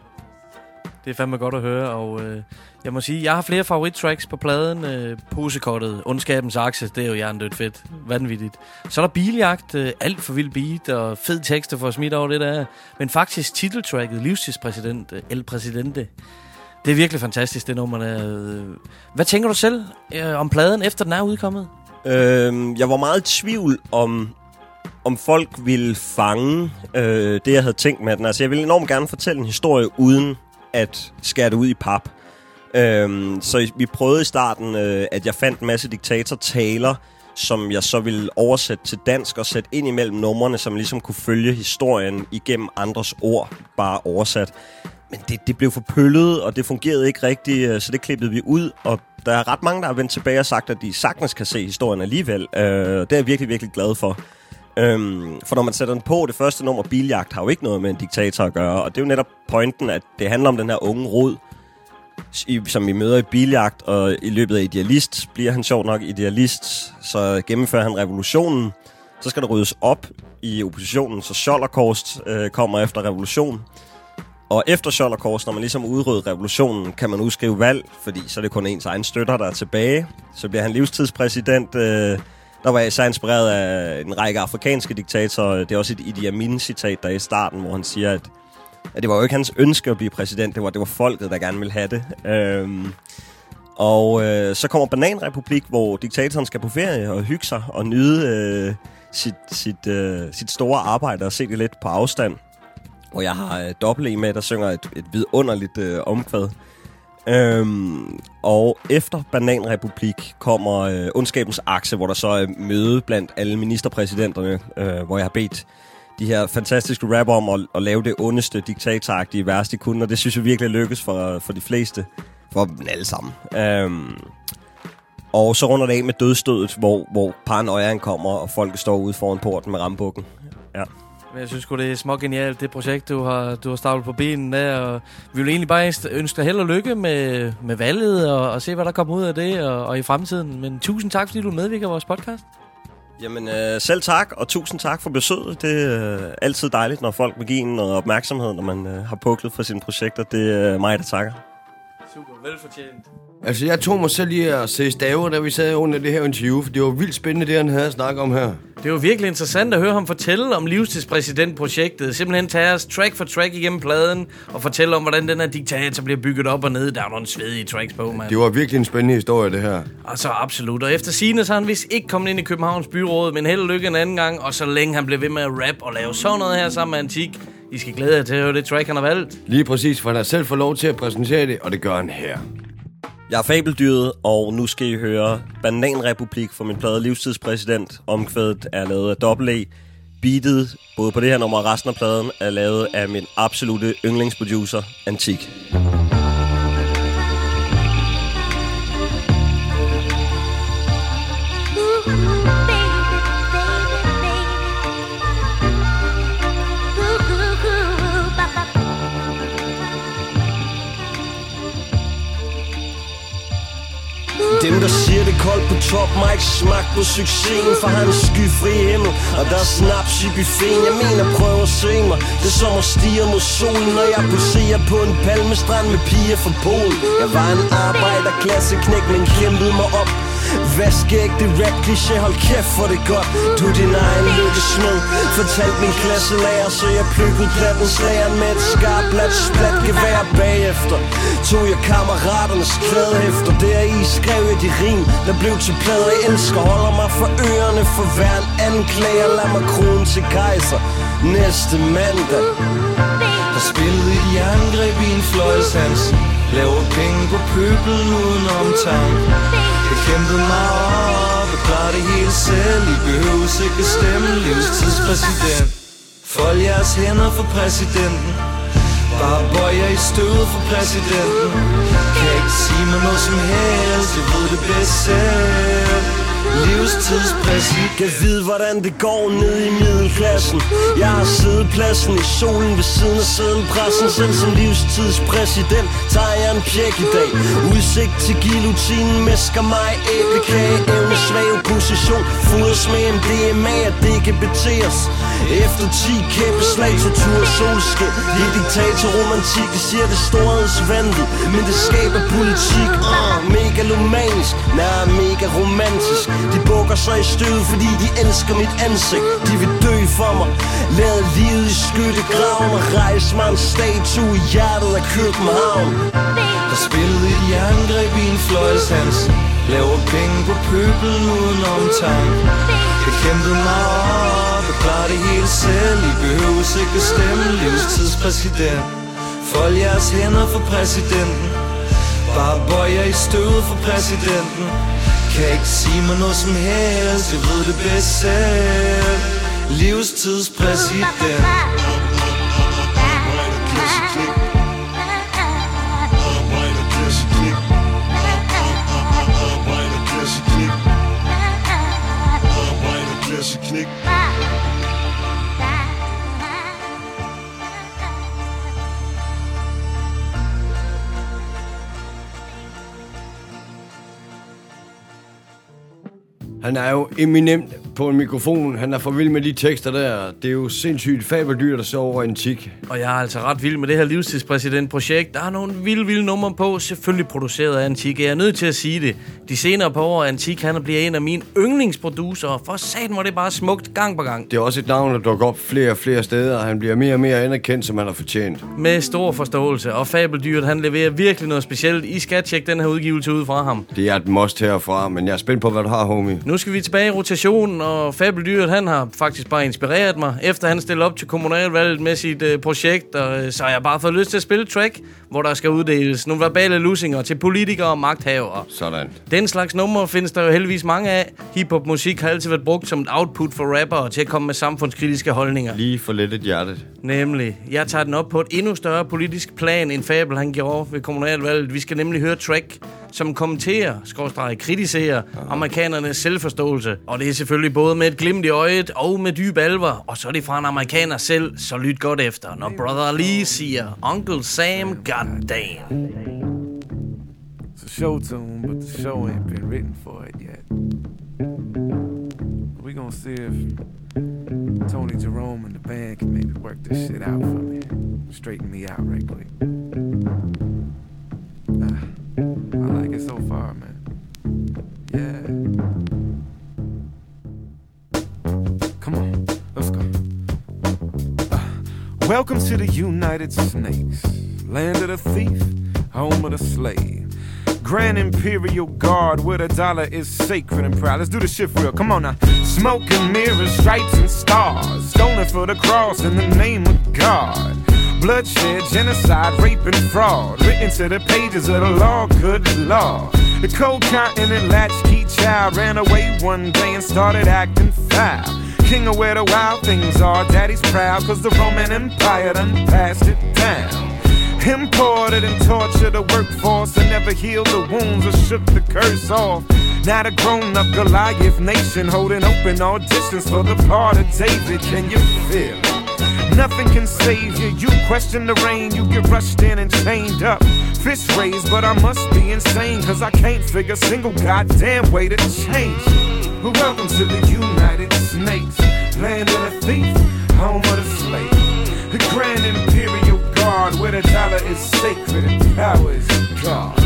Det er fandme godt at høre, og øh, jeg må sige, jeg har flere favorittracks på pladen. Øh, Posekottet, Ondskabens Akse, det er jo hjernedødt fedt. Vanvittigt. Så er der Biljagt, øh, alt for vild beat og fed tekster for at smidt over det der. Men faktisk titeltracket, Livstidspræsident, øh, El Presidente. Det er virkelig fantastisk, det nummer Hvad tænker du selv øh, om pladen, efter den er udkommet? Øhm, jeg var meget i tvivl om, om folk ville fange øh, det, jeg havde tænkt med den. Altså, jeg ville enormt gerne fortælle en historie, uden at skære det ud i pap. Øhm, så vi prøvede i starten, øh, at jeg fandt en masse diktatortaler, som jeg så ville oversætte til dansk og sætte ind imellem numrene, som ligesom kunne følge historien igennem andres ord, bare oversat. Men det, det blev for pøllet, og det fungerede ikke rigtigt, øh, så det klippede vi ud. Og der er ret mange, der har vendt tilbage og sagt, at de sagtens kan se historien alligevel. Øh, det er jeg virkelig, virkelig glad for. Øhm, for når man sætter den på, det første nummer, Biljagt, har jo ikke noget med en diktator at gøre. Og det er jo netop pointen, at det handler om den her unge rod, i, som vi møder i biljagt, og i løbet af Idealist bliver han sjov nok idealist, så gennemfører han revolutionen. Så skal der ryddes op i oppositionen, så Schollerkorst øh, kommer efter revolutionen. Og efter Schollerkorst, når man ligesom udrydder revolutionen, kan man udskrive valg, fordi så er det kun ens egen støtter, der er tilbage. Så bliver han livstidspræsident. Øh, der var jeg så inspireret af en række afrikanske diktatorer. Det er også et Idi Amin-citat, der er i starten, hvor han siger, at at det var jo ikke hans ønske at blive præsident, det var, det var folket, der gerne ville have det. Øhm, og øh, så kommer Bananrepublik, hvor diktatoren skal på ferie og hygge sig og nyde øh, sit, sit, øh, sit store arbejde og se det lidt på afstand. Hvor jeg har øh, dobbelt E med, der synger et, et vidunderligt øh, omkvæd. Øhm, og efter Bananrepublik kommer øh, Ondskabens Akse, hvor der så er møde blandt alle ministerpræsidenterne, øh, hvor jeg har bedt de her fantastiske rapper om at, at lave det ondeste, diktatoragtige værste, de kunne, og det synes jeg virkelig lykkes for, for de fleste. For dem alle sammen. Øhm, og så runder det af med dødstødet, hvor, hvor paranoiaen kommer, og folk står ude foran porten med rambukken. Ja. Men jeg synes sgu, det er små genialt, det projekt, du har, du har startet på benen der. Og vi vil egentlig bare ønske dig held og lykke med, med valget, og, og se, hvad der kommer ud af det, og, og i fremtiden. Men tusind tak, fordi du medvirker vores podcast. Jamen, øh, selv tak, og tusind tak for besøget. Det er øh, altid dejligt, når folk vil give en noget opmærksomhed, når man øh, har puklet for sine projekter. Det er mig, der takker. Super, velfortjent. Altså, jeg tog mig selv lige at se staver, da vi sad under det her interview, for det var vildt spændende, det han havde at snakke om her. Det var virkelig interessant at høre ham fortælle om livstidspræsidentprojektet. Simpelthen tage os track for track igennem pladen og fortælle om, hvordan den her diktator bliver bygget op og ned. Der er nogle svedige tracks på, mand. Det var virkelig en spændende historie, det her. Altså, absolut. Og efter sine så han vist ikke kommet ind i Københavns byråd, men held og lykke en anden gang. Og så længe han blev ved med at rap og lave sådan noget her sammen med Antik, I skal glæde jer til at høre det track, han har valgt. Lige præcis, for han har selv fået lov til at præsentere det, og det gør han her. Jeg er fabeldyret, og nu skal I høre Bananrepublik fra min plade Livstidspræsident. Omkvædet er lavet af AA. E. Beatet, både på det her nummer og resten af pladen, er lavet af min absolute yndlingsproducer, Antik. Antik. På top. Mic smagt på succesen For han er skyfri himmel Og der er snaps i buffeten. Jeg mener prøv at se mig. Det er som at stige mod solen Når jeg poserer på en palmestrand Med piger fra Polen. Jeg var en arbejderklasse knæk Men kæmpede mig op. Vaskægte rap kliché, hold kæft for det godt. Du er din egen lykkesmed Fortalt min klasselærer Så jeg plukkede platten slager Med et skarpt blat splat gevær bagefter. Tog jeg kammeraternes klæde efter Der i skrev jeg de rim Der blev til plader Jeg elsker holder mig for ørerne For hver en anklager Lad mig kronen til kejser Næste mandag. Der spillede et jerngreb i en fløjlshans Laver penge på pøbel uden omtanke. Jeg kæmpede mig op og klarer det hele selv. I behøves ikke stemme livstidspræsident Fold jeres hænder for præsidenten. Bare bøjer i støvet for præsidenten. Kan ikke sige mig noget som helst. Jeg ved det bedst selv livstidspræsident. Kan vide, hvordan det går ned i middelklassen. Jeg har siddet pladsen i solen ved siden af sædelpressen Selv som livstidspræsident tager jeg en pjek i dag. Udsigt til guillotinen mesker mig æblekage. Evne svag opposition Fodres med MDMA at det kan beteres. Efter 10 kæmpe slag, tortur og solskin Det er diktatorromantik, det siger det storhedsvandet Men det skaber politik, ah, uh, megalomanisk nær mega romantisk. De bukker sig i støvet, fordi de elsker mit ansigt. De vil dø for mig. Lad livet i skyttegraven Og rejse mig en statue. I hjertet af København Der spillede et jerngreb i en fløjlshals Laver penge på pøbel uden omtank Jeg kæmpede mig op og klarer det hele selv. I behøves ikke bestemme livstidspræsident. Fold jeres hænder for præsidenten. Bare bøjer i støvet for præsidenten. Kan ikke sige mig noget som helst. Jeg ved det bedst selv. Livstidspræsident Han er jo eminent på en mikrofon. Han er for vild med de tekster der. Det er jo sindssygt fabeldyr, der så over antik. Og jeg er altså ret vild med det her livstidspræsidentprojekt. Der er nogle vilde, vilde numre på, selvfølgelig produceret af Antik. Jeg er nødt til at sige det. De senere på år, Antik, han bliver en af mine yndlingsproducere. For satan var det bare smukt gang på gang. Det er også et navn, der dukker op flere og flere steder, og han bliver mere og mere anerkendt, som han har fortjent. Med stor forståelse. Og Fabeldyret, han leverer virkelig noget specielt. I skal tjekke den her udgivelse ud fra ham. Det er et must herfra, men jeg er spændt på, hvad du har, homie. Nu skal vi tilbage i rotationen, og Fabeldyret, han har faktisk bare inspireret mig. Efter han stillede op til kommunalvalget med sit øh, projekt, og, øh, så har jeg bare fået lyst til at spille track, hvor der skal uddeles nogle verbale lusinger til politikere og magthavere. Sådan. Den slags numre findes der jo heldigvis mange af. Hip-hop-musik har altid været brugt som et output for rappere til at komme med samfundskritiske holdninger. Lige for lidt et hjerte. Nemlig. Jeg tager den op på et endnu større politisk plan, end Fabel han gjorde ved kommunalvalget. Vi skal nemlig høre track, som kommenterer, skorstræk, kritiserer amerikanernes selvforståelse. Og det er selvfølgelig både med et glimt i øjet og med dyb alvor. Og så er det fra en amerikaner selv, så lyt godt efter, når Brother Lee siger Uncle Sam, goddamn. It's a show tune, but the show ain't been written for it yet. We gonna see if Tony Jerome and the band can maybe work this shit out for me. Straighten me out right quick. So far, man. Yeah. Come on, let's go. Ah, welcome to the United Snakes, land of the thief, home of the slave. Grand Imperial Guard, where the dollar is sacred and proud. Let's do the shit real. Come on now. Smoke and mirrors, stripes and stars. Stolen for the cross in the name of God. Bloodshed, genocide, rape, and fraud. Written to the pages of the law, good law. The cold continent latchkey child ran away one day and started acting foul. King of where the wild things are, daddy's proud, cause the Roman Empire done passed it down. Imported and tortured the workforce and never healed the wounds or shook the curse off. Now the grown up Goliath nation holding open auditions for the part of David. Can you feel it? Nothing can save you. You question the rain, you get rushed in and chained up. Fist raised, but I must be insane, cause I can't figure a single goddamn way to change. But welcome to the United Snakes, land of the thief, home of the slave. The Grand Imperial Guard, where the dollar is sacred and power is God.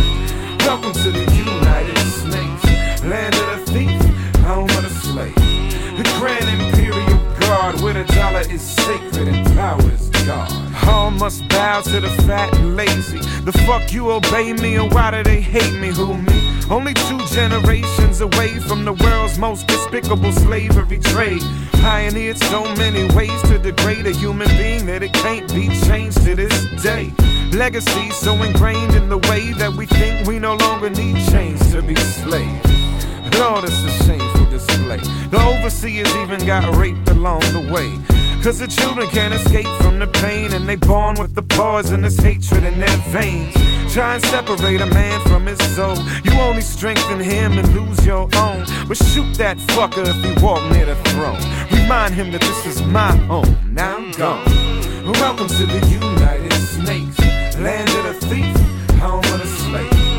Welcome to the United Snakes, land of the thief, home of the slave. The Grand Imperial Where the dollar is sacred and power is God. All must bow to the fat and lazy. The fuck you obey me, and why do they hate me? Who me? Only two generations away from the world's most despicable slavery trade. Pioneered so many ways to degrade a human being that it can't be changed to this day. Legacy so ingrained in the way that we think we no longer need chains to be slaves. Lord, it's a shameful The overseers even got raped along the way. Cause the children can't escape from the pain and they born with the poisonous hatred in their veins. Try and separate a man from his soul. You only strengthen him and lose your own. But shoot that fucker if he walk near the throne. Remind him that this is my home. Now I'm gone. Welcome to the United Snakes, land of the thief, home of the slave.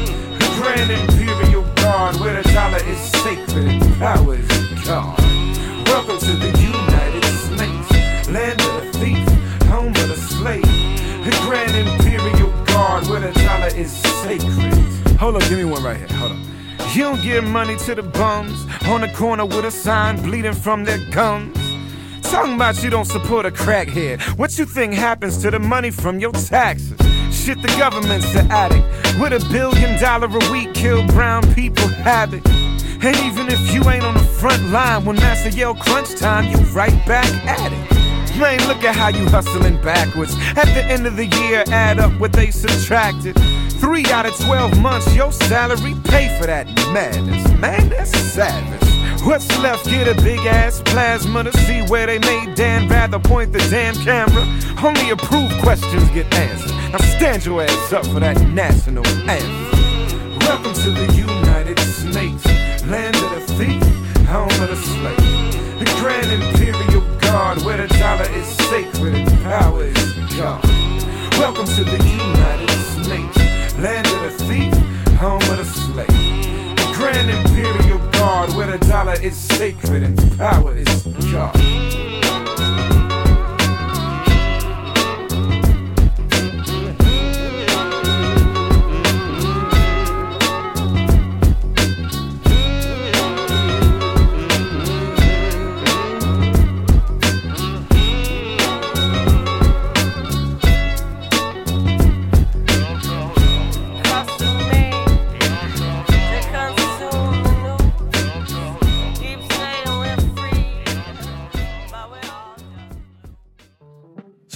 Grand Imperial Guard, where the dollar is sacred and power is God. Welcome to the United Snakes, land of the thief, home of the slave. The Grand Imperial Guard, where the dollar is sacred. Hold on, give me one right here. Hold on. You don't give money to the bums on the corner with a sign bleeding from their gums. Talking about you don't support a crackhead. What you think happens to the money from your taxes? Shit, the government's the addict. With a billion dollar a week, kill brown people habit. And even if you ain't on the front line, when Master yell crunch time, you right back at it. Man, look at how you hustling backwards. At the end of the year, add up what they subtracted. Three out of 12 months, your salary pay for that madness. Man, that's savage. What's left? Get a big ass plasma to see where they made Dan rather point the damn camera. Only approved questions get answered. Now stand your ass up for that national anthem. Welcome to the United Snakes, land of the thief, home of the slave. The Grand Imperial Guard, where the dollar is sacred and power is God. Welcome to the United Snakes, land of the thief, home of the slave. The Grand Imperial Guard, where the dollar is sacred and power is God.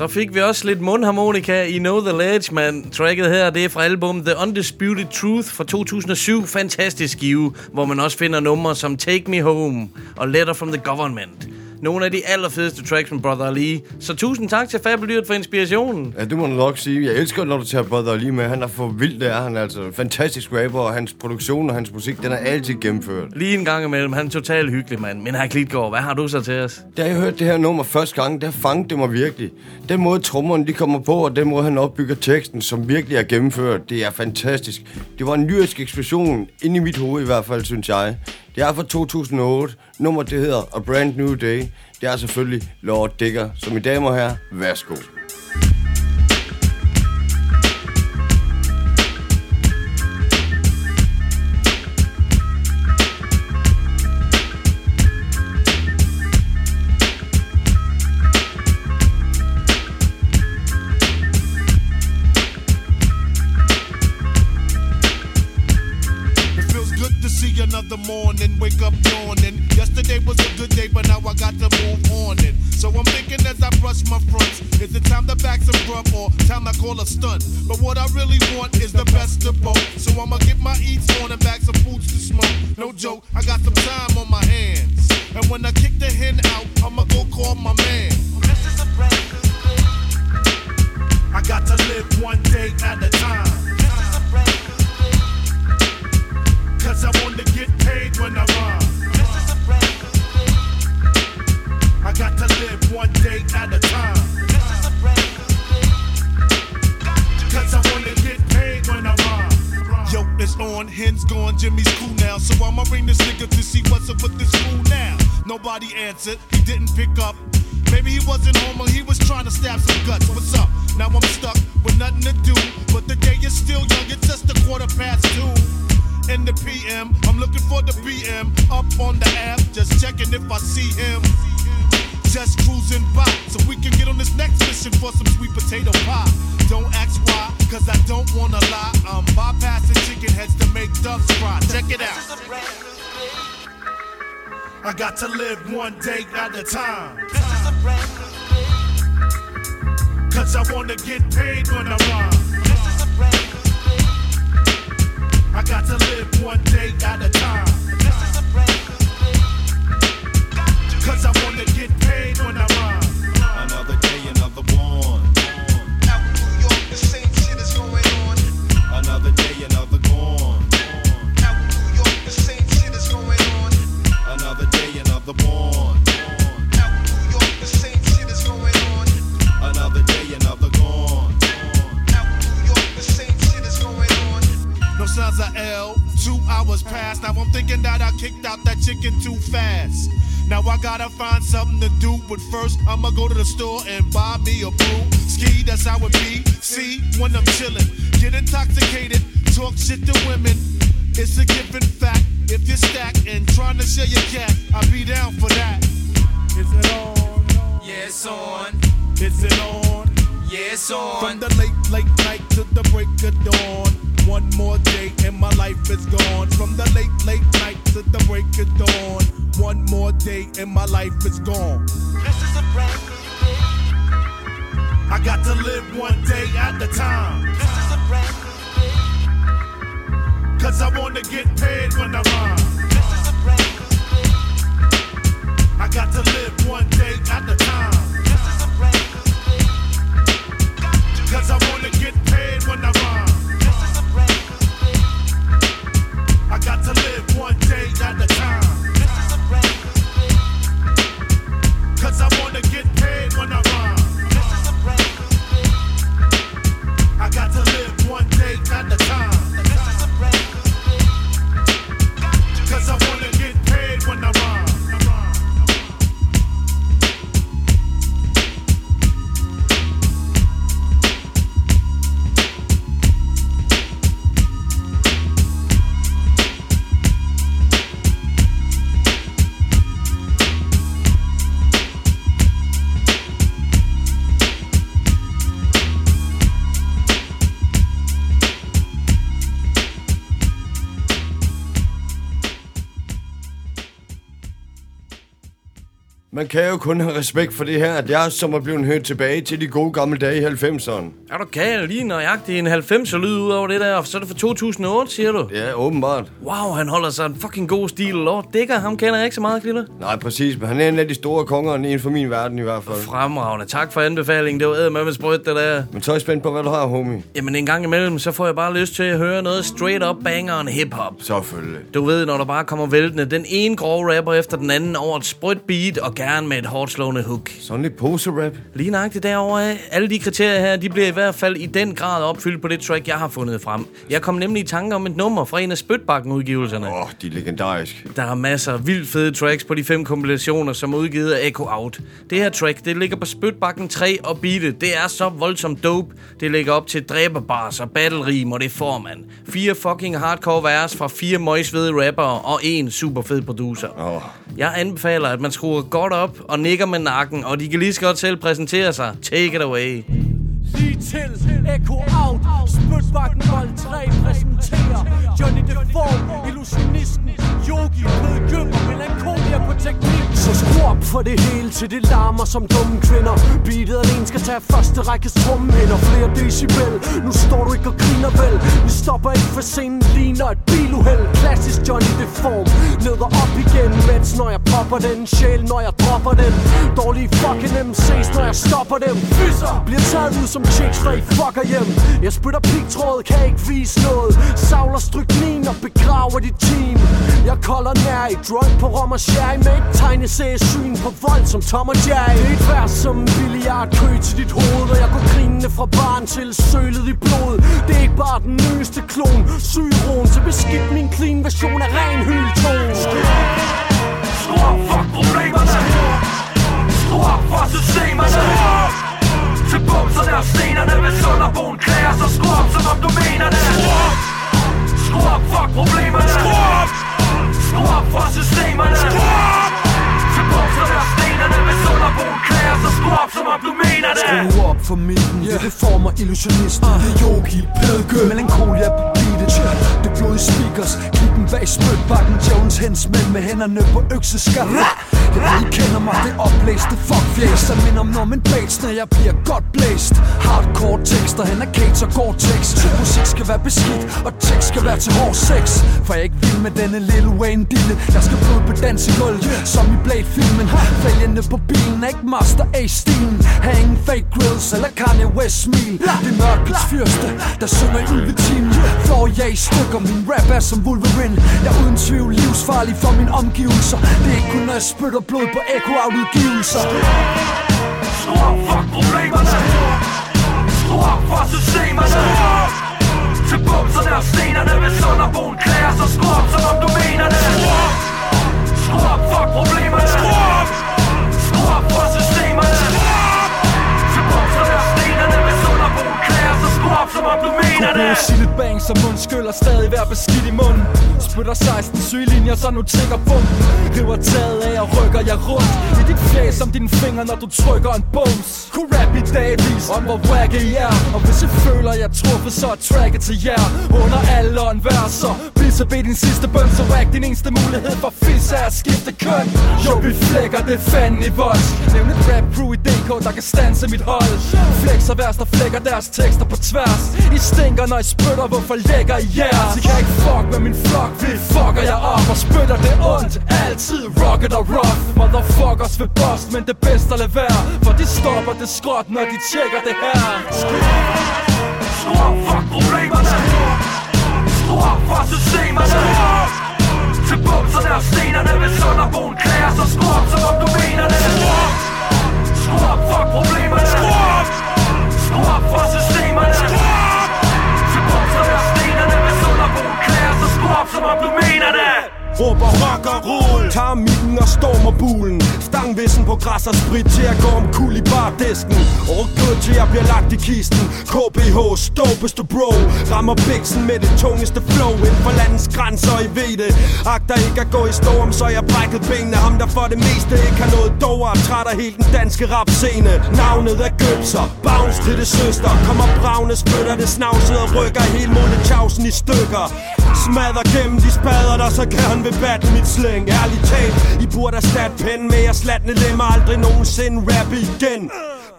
Så fik vi også lidt mundharmonika i Know The Ledge, man. Tracket her, det er fra album The Undisputed Truth fra 2007. Fantastisk skive, hvor man også finder numre som Take Me Home og Letter From The Government. Nogle af de allerfedeste tracks med Brother Ali. Så tusind tak til Fabeldyret for inspirationen. Ja, det må du nok sige. Jeg elsker, når du tager Brother lige med. Han er for vild, det er han altså. Fantastisk rapper, og hans produktion og hans musik, den er altid gennemført. Lige en gang imellem. Han er totalt hyggelig, mand. Men her Klitgaard, hvad har du så til os? Da jeg hørte det her nummer første gang, der fangede det mig virkelig. Den måde trommerne de kommer på, og den måde han opbygger teksten, som virkelig er gennemført, det er fantastisk. Det var en lyrisk eksplosion, ind i mit hoved i hvert fald, synes jeg. Det er fra 2008. Nummer det hedder A Brand New Day. Det er selvfølgelig Lord Digger, som i damer her. Værsgo. Wake up yawning. Yesterday was a good day, but now I got to move on it. So I'm thinking as I brush my fronts, is it time to back some grub or time to call a stunt? But what I really want is the best of both. So I'ma get my eats on and back some foods to smoke. No joke, I got some time on my hands. And when I kick the hen out, I'ma go call my man. This is a brand. I got to live one day at a time. This is a brand Cause I want to get paid when I rhyme. This is a brand new day. I got to live one day at a time. This is a brand new day. Cause I want to get paid when I rhyme. Yo, it's on, hens gone, Jimmy's cool now. So I'ma ring this nigga to see what's up with this fool now. Nobody answered, he didn't pick up. Maybe he wasn't home or he was trying to stab some guts. What's up? Now I'm stuck with nothing to do. But the day is still young, it's just a quarter past two in the PM. I'm looking for the BM up on the app, just checking if I see him. Just cruising by, so we can get on this next mission for some sweet potato pie. Don't ask why, cause I don't wanna lie. I'm bypassing chicken heads to make doves fry. Check it out. I got to live one day at a time. Cause I wanna get paid when I rhyme. I got to live one day at a time. Cause I wanna get paid when I. Another day, another one. Out in New York, the same shit is going on. Another day, another gone. Out in New York, the same shit is going on. Another day, another. Was a L. Two hours passed. Now I'm thinking that I kicked out that chicken too fast. Now I gotta find something to do, but first I'ma go to the store and buy me a brew. Ski, that's how it be. See, when I'm chillin', get intoxicated, talk shit to women. It's a given fact. If you're stacked and trying to share your cat, I'll be down for that. Is it on? Yeah, it's on. Is it on? Yeah, it's on. From the late, late night to the break of dawn. One more day and my life is gone. From the late, late night to the break of dawn. One more day and my life is gone. This is a brand Man kan jo kun have respekt for det her, at jeg som er blevet hørt tilbage til de gode gamle dage i 90'erne. Er du gal? Lige nøjagtigt en 90'er lyd ud over det der, og så er det fra 2008, siger du? Ja, åbenbart. Wow, han holder sig en fucking god stil. Lord Digger, ham kender jeg ikke så meget, Klille. Nej, præcis, men han er en af de store konger, inden for min verden i hvert fald. Fremragende. Tak for anbefalingen. Det var eddermame sprødt, det der. Men så er jeg spændt på, hvad du har, homie. Jamen en gang imellem, så får jeg bare lyst til at høre noget straight up bangeren hip-hop. Selvfølgelig. Du ved, når der bare kommer væltende den ene grove rapper efter den anden over et sprødt beat, og gerne med et hårdt slående hook. Sådan lidt pose-rap. Lige nøjagtigt derovre af. Alle de kriterier her, de bliver i hvert fald i den grad opfyldt på det track, jeg har fundet frem. Jeg kom nemlig i tanke om et nummer fra en af Spytbakken-udgivelserne. Åh, oh, de er legendariske. Der er masser af vildt fede tracks på de fem kompilationer, som er udgivet af Echo Out. Det her track, det ligger på Spytbakken 3 og beatet. Det er så voldsomt dope. Det ligger op til dræberbars og battlerim, og det får man. Fire fucking hardcore vers fra fire møgsvede rappere og en super fed producer. Oh. Jeg anbefaler, at man skruer godt op og nikker med nakken, og de kan lige så godt selv præsentere sig. Take it away. Lige til Echo Out Spytbakken Vold 3 præsenterer Johnny Deform Illusionisten Yogi Blød gømmer Melankolia på teknik. Så skru op for det hele til det larmer som dumme kvinder. Beatet alene skal tage første rækkes trumhinder Flere decibel. Nu står du ikke og griner vel? Vi stopper ikke for scenen Ligner et biluheld. Klassisk Johnny Deform Ned og op igen Mens når jeg popper den Sjæl når jeg dropper den. Dårlige fucking MC's når jeg stopper dem. Fisser Bliver taget ud som chicks når I fucker hjem. Jeg spytter pigtråd Kan ikke vise noget. Savler stryknin og begraver dit team. Jeg kolder nær i Drøm på rom og sherry Med et tegneseriesyn på vold som Tom og Jerry. Det er et vers som en billiardkø til dit hoved Og jeg går grinende fra barn til sølet i blod. Det er ikke bare den nyeste klon Syron til beskidt min clean version af ren hyldtone Skru op for problemerne. Skru op for systemerne. Til bumserne og stenerne Hvis underboen klæder Så skru op som om du mener det. Skru op for problemerne. Skru op Skru op for systemerne Skru op Til bumserne og stenerne Hvis underboen klager Så skru op som om du mener det Skru op for midten, yeah. det former illusionisten uh. Det er yogi, pædgø, melankolia på beatet yeah. Det blodige speakers, klippen bag spytbakken Jones hensmænd med hænderne på økseskaffen. Jeg ved, I kender mig, det oplæste fuckfjæs Der minder om Norman Bates, når jeg bliver godt blæst. Hardcore tekster, hen er Kate og Gore-Tex. Musik skal være beskidt, og tekst skal være til hård sex. For jeg ikke vild med denne Lil Wayne dille. Jeg skal blod på dansegulv, som i Blade-filmen. Fælgende på bilen er ikke Master A-stilen. Har ingen fake grills eller Kanye West smil. Det er mørkets fyrste, der synger i ulveteam Flår jeg i stykker, min Rap er som Wolverine. Jeg er uden tvivl livsfarlig for mine omgivelser. Det er ikke kun når jeg spytter blod på Echo-udgivelser Skru op for problemerne. Skru op for systemerne. Til bumserne og stenerne Hvis Sønderboen klæder så skru op som om du mener det. Skru op for problemerne. Skru op for systemerne Sige lidt bang som mundskyld og stadig være beskidt i munden. Spytter 16 sygelinjer, så nu tigger bum River taget af og rykker jeg rundt. I dit flæs som dine fingre, når du trykker en bums. Kunne rap i dagvis om hvor wacky I er. Og hvis I føler jeg er truffet, så er tracket til jer. Under alle og enhver, så Bliv så bed din sidste bøn. Så whack din eneste mulighed for fis er at skifte køn. Jo, vi flækker det fanden i vold Nævn et rap crew i DK, der kan stanse mit hold. Flexer værst og flækker deres tekster på tværs i stinker, når I spytter, hvorfor lægger I jeres? I kan ikke fuck med min flok, vi fucker jer op Og spytter det ondt, altid rocket og rough. Motherfuckers vil bust, men det bedste at lade være. For de stopper det skråt, når de tjekker det her. Skru op, fuck problemerne. Skru op for systemerne. Til bumserne og stenerne Hvis Sønderboen klæder, så skru op, som om du mener det. Skru op, fuck problemerne. Skru op Skru op for systemerne. Skru op Til bumserne og stenerne Hvis underboen klæder så skru op, som om du mener det. Råber rock og roll. Tager mikken og stormer bulen Stangvissen på græs og sprit til at gå om kul i bardisken. Og gud til jeg bliver lagt i kisten. KBH, dopeste bro. Rammer biksen med det tungeste flow. Inden for landets grænser, I ved det. Agter ikke at gå i storm, så jeg brækket benene. Ham der for det meste ikke har noget dover og træt af hele den danske rap scene Navnet er Gøbser, bounce til det søster. Kommer bravne, spytter det snavset og rykker hele tjavsen i stykker. Smadrer gennem de spader, der så gerne vil batte mit slæng Ærligt talt, I burde erstatte pen med at slatne lemmer. Aldrig nogensinde rap igen.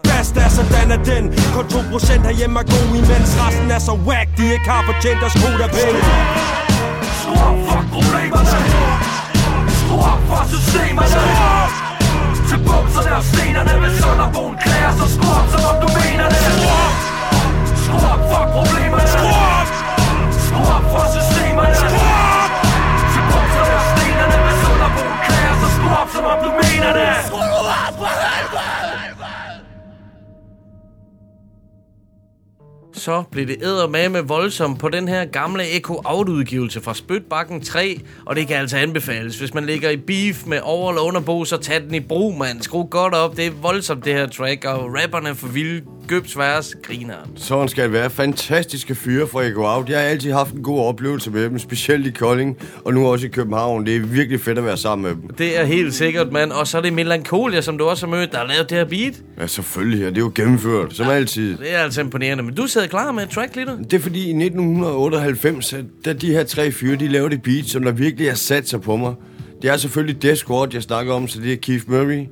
Fast er sådan er den Kun 2% herhjemme er god Imens resten er så whack De ikke har fortjent at skrue der penge. Skru op, fuck problemerne Skru op for systemerne Til bumserne og stenerne Med Sønderbogen klæder så skru op, som om du mener det. Skru op, fuck problemerne op, som om Så blev det med voldsomt på den her gamle Echo Out-udgivelse fra Spytbakken 3, og det kan altså anbefales. Hvis man ligger i beef med over- eller underbo, så tag den i brug, mand. Skru godt op, det er voldsomt det her track, og rapperne er for vilde. Gøbs værs, grineren. Sådan skal det være. Fantastiske fyre fra Echo Out. Jeg har altid haft en god oplevelse med dem, specielt i Kolding, og nu også i København. Det er virkelig fedt at være sammen med dem. Det er helt sikkert, mand. Og så er det Melancholia, som du også har mødt, der har lavet det her beat. Ja, selvfølgelig, og det er jo gennemført, som altid. Det er altså imponerende. Men du sidder klar med et track, Litter? Det er fordi i 1998, at da de her tre fyre, de lavede et beat, som der virkelig har sat sig på mig. Det er selvfølgelig Death Squad, jeg snakker om, så det er Keith Murray,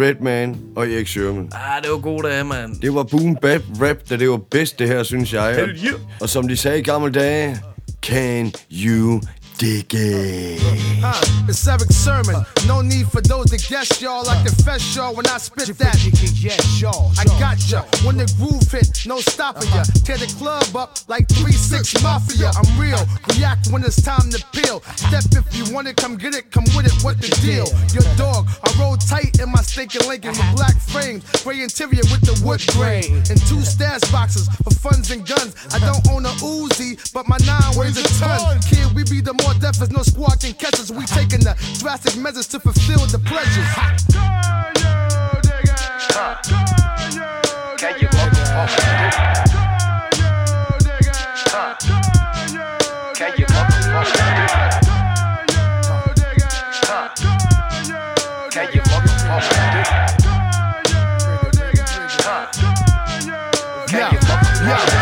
Redman og Erik Sherman. Ah, det var god dag, mand. Det var boom bap rap, da det var bedst det her, synes jeg. Hell yeah. Og som de sagde i gamle dage, can you dig it? Huh, it's Eric Sermon. No need for those to guess y'all. I confess y'all when I spit that. Yes, y'all. I got ya. When the groove hit, no stopping ya. Tear the club up like 3-6 Mafia. I'm real. React when it's time to peel. Step if you want it, come get it. Come with it, what the deal? Your dog, I roll tight in my stinking Lincoln with black frames. Gray interior with the wood grain. And two stash boxes for funds and guns. I don't own a Uzi, but my nine weighs a ton. Kid, we be the more deaf as no squad can catch us. We taking the drastic measures to fulfill the pleasures. Yeah, yeah. When I turn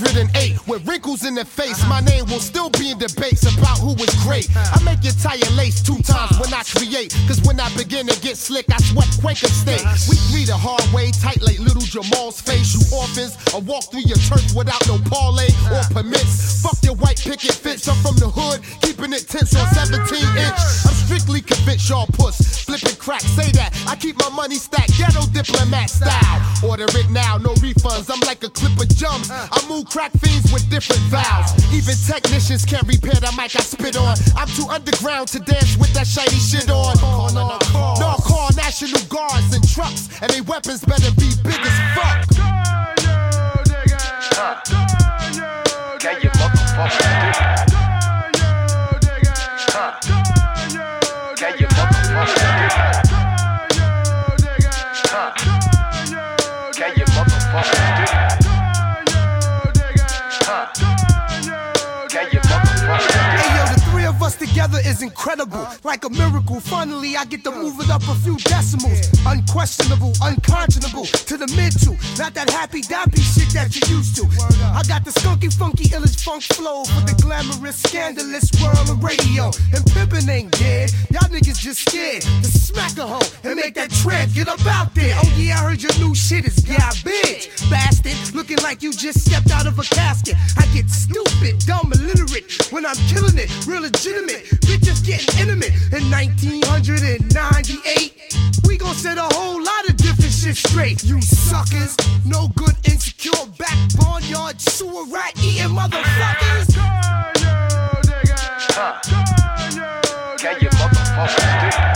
108 with wrinkles in the face, my name will still be in debates about who was great. I make your tire lace two times when I create. Cause when I begin to get slick, I sweat Quaker State. We read the hard way, tight like little Jamal's face. You orphans, I walk through your turf without no parlay or permits. Fuck your white picket fence, I'm from the hood, keeping it tense on 17 inch. I'm strictly convinced y'all puss. Flipping crack, say that. I keep my money stacked, ghetto diplomat style. Order it now, no refunds. I'm like a clip of jumps. Uh. I move crack fiends with different valves. Even technicians can't repair the mic I spit on. I'm too underground to dance with that shiny shit on. No, no, call National Guards and trucks, and they weapons better be big as fuck. Can you motherfucker is incredible, like a miracle. Finally, I get to move it up a few decimals. Unquestionable, unconscionable to the mid to. Not that happy dappy shit that you used to. I got the skunky, funky, illish funk flow for the glamorous, scandalous world of radio. And pimpin' ain't dead. Y'all niggas just scared to smack a hoe and make that trend get up out there. Oh yeah, I heard your new shit is yeah, garbage. Bastard, looking like you just stepped out of a casket. I get stupid, dumb, illiterate when I'm killing it. Real legitimate. Bitches getting intimate. In 1998, we gon' set a whole lot of different shit straight. You suckers, no good, insecure, back barnyard, sewer rat eating motherfuckers. Can you motherfuckers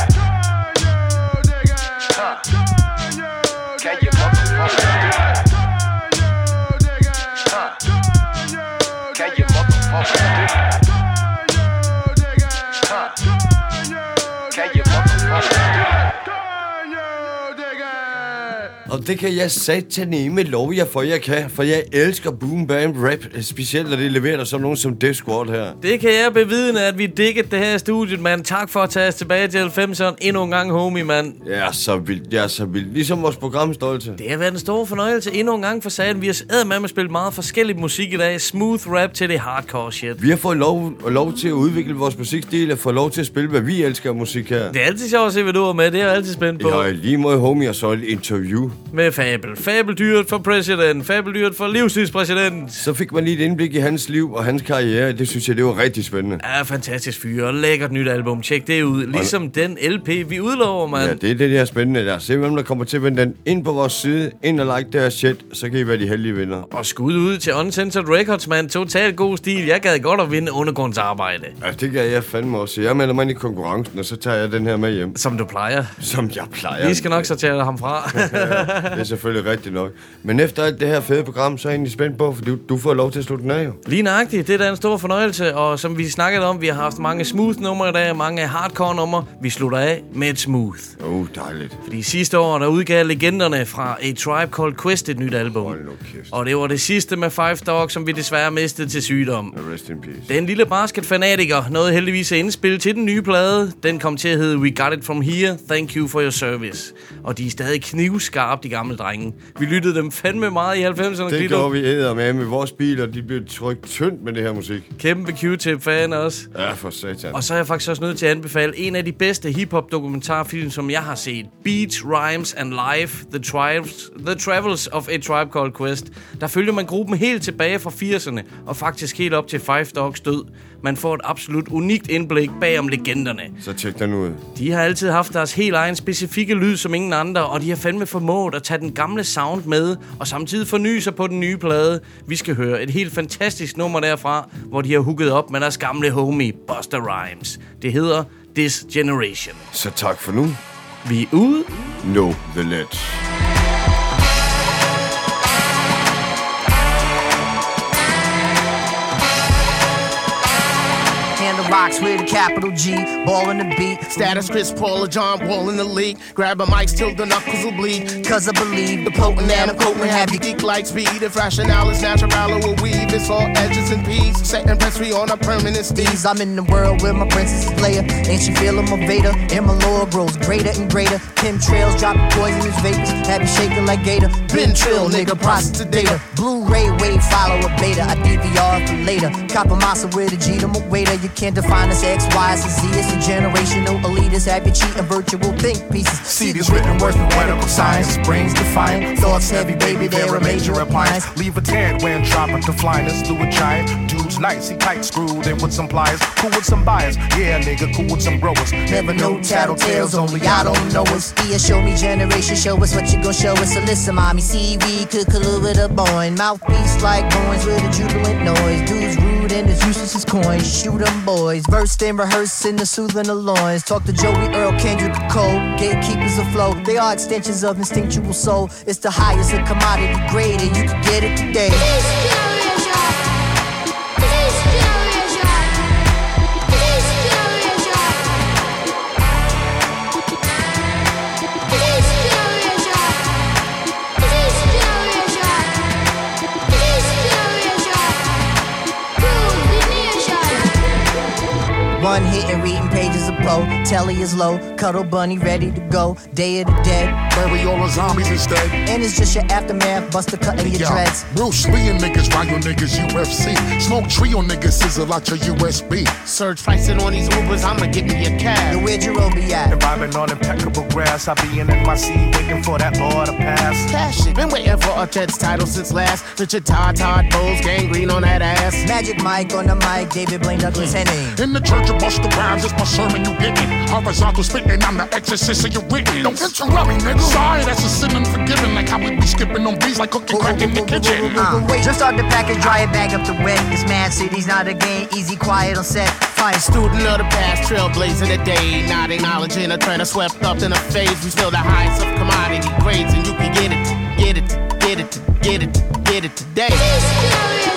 Og det kan jeg satane med lov jer for, jeg kan. For jeg elsker boom bam rap. Specielt når det leverer som nogen som Death Squad her. Det kan jeg bevidne, at vi digget det her studiet, mand. Tak for at tage os tilbage til 90'erne. Endnu en gang, homie, mand. Jeg er så vildt, jeg er så vildt. Ligesom vores programstolte. Det har været en stor fornøjelse endnu en gang for sagen. Vi har med at spille meget forskellig musik i dag. Smooth rap til det hardcore shit. Vi har fået lov, lov til at udvikle vores musikstil og få lov til at spille, hvad vi elsker musik her. Det er altid sjovt at se, hvad du er med. Det er jeg altid spændt på. Ja, lige mod homie og så et interview. Med Fabel. Fabeldyret for præsident. Fabeldyret for livstidspræsident. Så fik man lige et indblik i hans liv og hans karriere. Det synes jeg, det var rigtig spændende. Ja, fantastisk fyre. Lækkert nyt album. Tjek det ud. Ligesom den LP, vi udlover, mand. Ja, det er det, der er spændende der. Se, hvem der kommer til at vende den ind på vores side. Ind og like det her shit, så kan I være de heldige vinder. Og skud ud til Uncensored Records, mand. Totalt god stil. Jeg gad godt at vinde undergrundsarbejde. Ja, det kan jeg fandme også. Jeg melder mig ind i konkurrencen, og så tager jeg den her med hjem. Som du plejer. Som jeg plejer. Vi skal nok sortere ham fra. det er selvfølgelig rigtigt nok. Men efter alt det her fede program, så er jeg egentlig spændt på, for du, du får lov til at slutte den af jo. Lige nøjagtigt. Det er da en stor fornøjelse. Og som vi snakkede om, vi har haft mange smooth numre i dag, mange hardcore numre. Vi slutter af med et smooth. Åh, oh, dejligt. Fordi sidste år, der udgav legenderne fra A Tribe Called Quest et nyt album. Hold nu kæft. Og det var det sidste med Five Dog, som vi desværre mistede til sygdom. Rest in peace. Den lille basketfanatiker nåede heldigvis at indspille til den nye plade. Den kom til at hedde We Got It From Here, Thank You For Your Service. Og de er stadig knivskarpe, de gamle drenge. Vi lyttede dem fandme meget i 90'erne. Det gjorde vi æder med med vores biler. De blev trykt tyndt med det her musik. Kæmpe Q-tip-fan også. Ja, for satan. Og så er jeg faktisk også nødt til at anbefale en af de bedste hip-hop dokumentarfilm, som jeg har set. Beats, Rhymes and Life, The, Tribes, The Travels of a Tribe Called Quest. Der følger man gruppen helt tilbage fra 80'erne, og faktisk helt op til Five Dogs død. Man får et absolut unikt indblik bag om legenderne. Så tjek den ud. De har altid haft deres helt egen specifikke lyd som ingen andre, og de har fandme formået at tage den gamle sound med, og samtidig forny sig på den nye plade. Vi skal høre et helt fantastisk nummer derfra, hvor de har hooket op med deres gamle homie, Buster Rhymes. Det hedder This Generation. Så tak for nu. Vi er ude. No the ledge. Rocks with a capital G, ball in the beat. Status Chris Paul or John Wall in the league. Grab a mic till the knuckles will bleed. Cause I believe the potent and I'm potent have you geek like speed. If rationale is natural, will weave. It's all edges and peas. Setting press free on a permanent steez. I'm in the world where my princess is Leia. And she feeling my Vader. And my lore grows greater and greater. Kim trails dropping poisonous vapors. Have you shaking like Gator. Been trill, nigga, process to data. Blu-ray wave, follow a beta. I DVR for later. Copper massa with a G to my waiter. You can't define us X, Y, and Z. It's a generational elitist. Have you cheating virtual think pieces. See these written words medical science. Brains defiant. Thoughts heavy, baby, they're a major appliance. Leave a tan when dropping to flyness through a giant. Dude's nice, he tight screwed in with some pliers. Cool with some buyers. Yeah, nigga, cool with some growers. Never know tattletales, only I don't know us. Yeah, show me generation, show us what you gon' show us. So listen, mommy, see we could collude with a boy. Mouthpiece like coins with a jubilant noise. Dudes rude and as useless as coins. Shoot 'em boys. Versed and rehearsing the soothing the loins. Talk to Joey Earl, Kendrick Cole. Gatekeepers afloat. They are extensions of instinctual soul. It's the highest of commodity grade, and you can get it today. One hit and reading pages of Poe. Telly is low, cuddle bunny ready to go. Day of the dead. Bury all the zombies instead. And it's just your aftermath, buster cutting your dreads. Bruce Lee and niggas, ride your niggas UFC. Smoke tree on niggas, sizzle out your USB. Surge pricing on these Ubers, I'ma give me a cab. Yo, where'd your be at? And vibing on impeccable grass, I'll be in my seat waiting for that law to pass. Cash it. Been waiting for a Jets title since last. Richard Todd, Todd Bowles, gangrene on that ass. Magic Mike on the mic, David Blaine Douglas mm. Henning. In the church of Busta Rhymes, it's my sermon you getting. Horizontal spitting, I'm the exorcist of your written. Don't interrupt me, nigga. Sorry, that's a sin unforgiven. Like how we be skipping on beats like cooking crack in the kitchen. Uh, just start the package, dry it, bag up the wet. This mad city's not a game, easy, quiet on set. Fine student of the past, trailblazing the day. Not acknowledging a trend swept up in a phase. We still the highest of commodity grades, and you can get it, get it, get it, get it, get it today.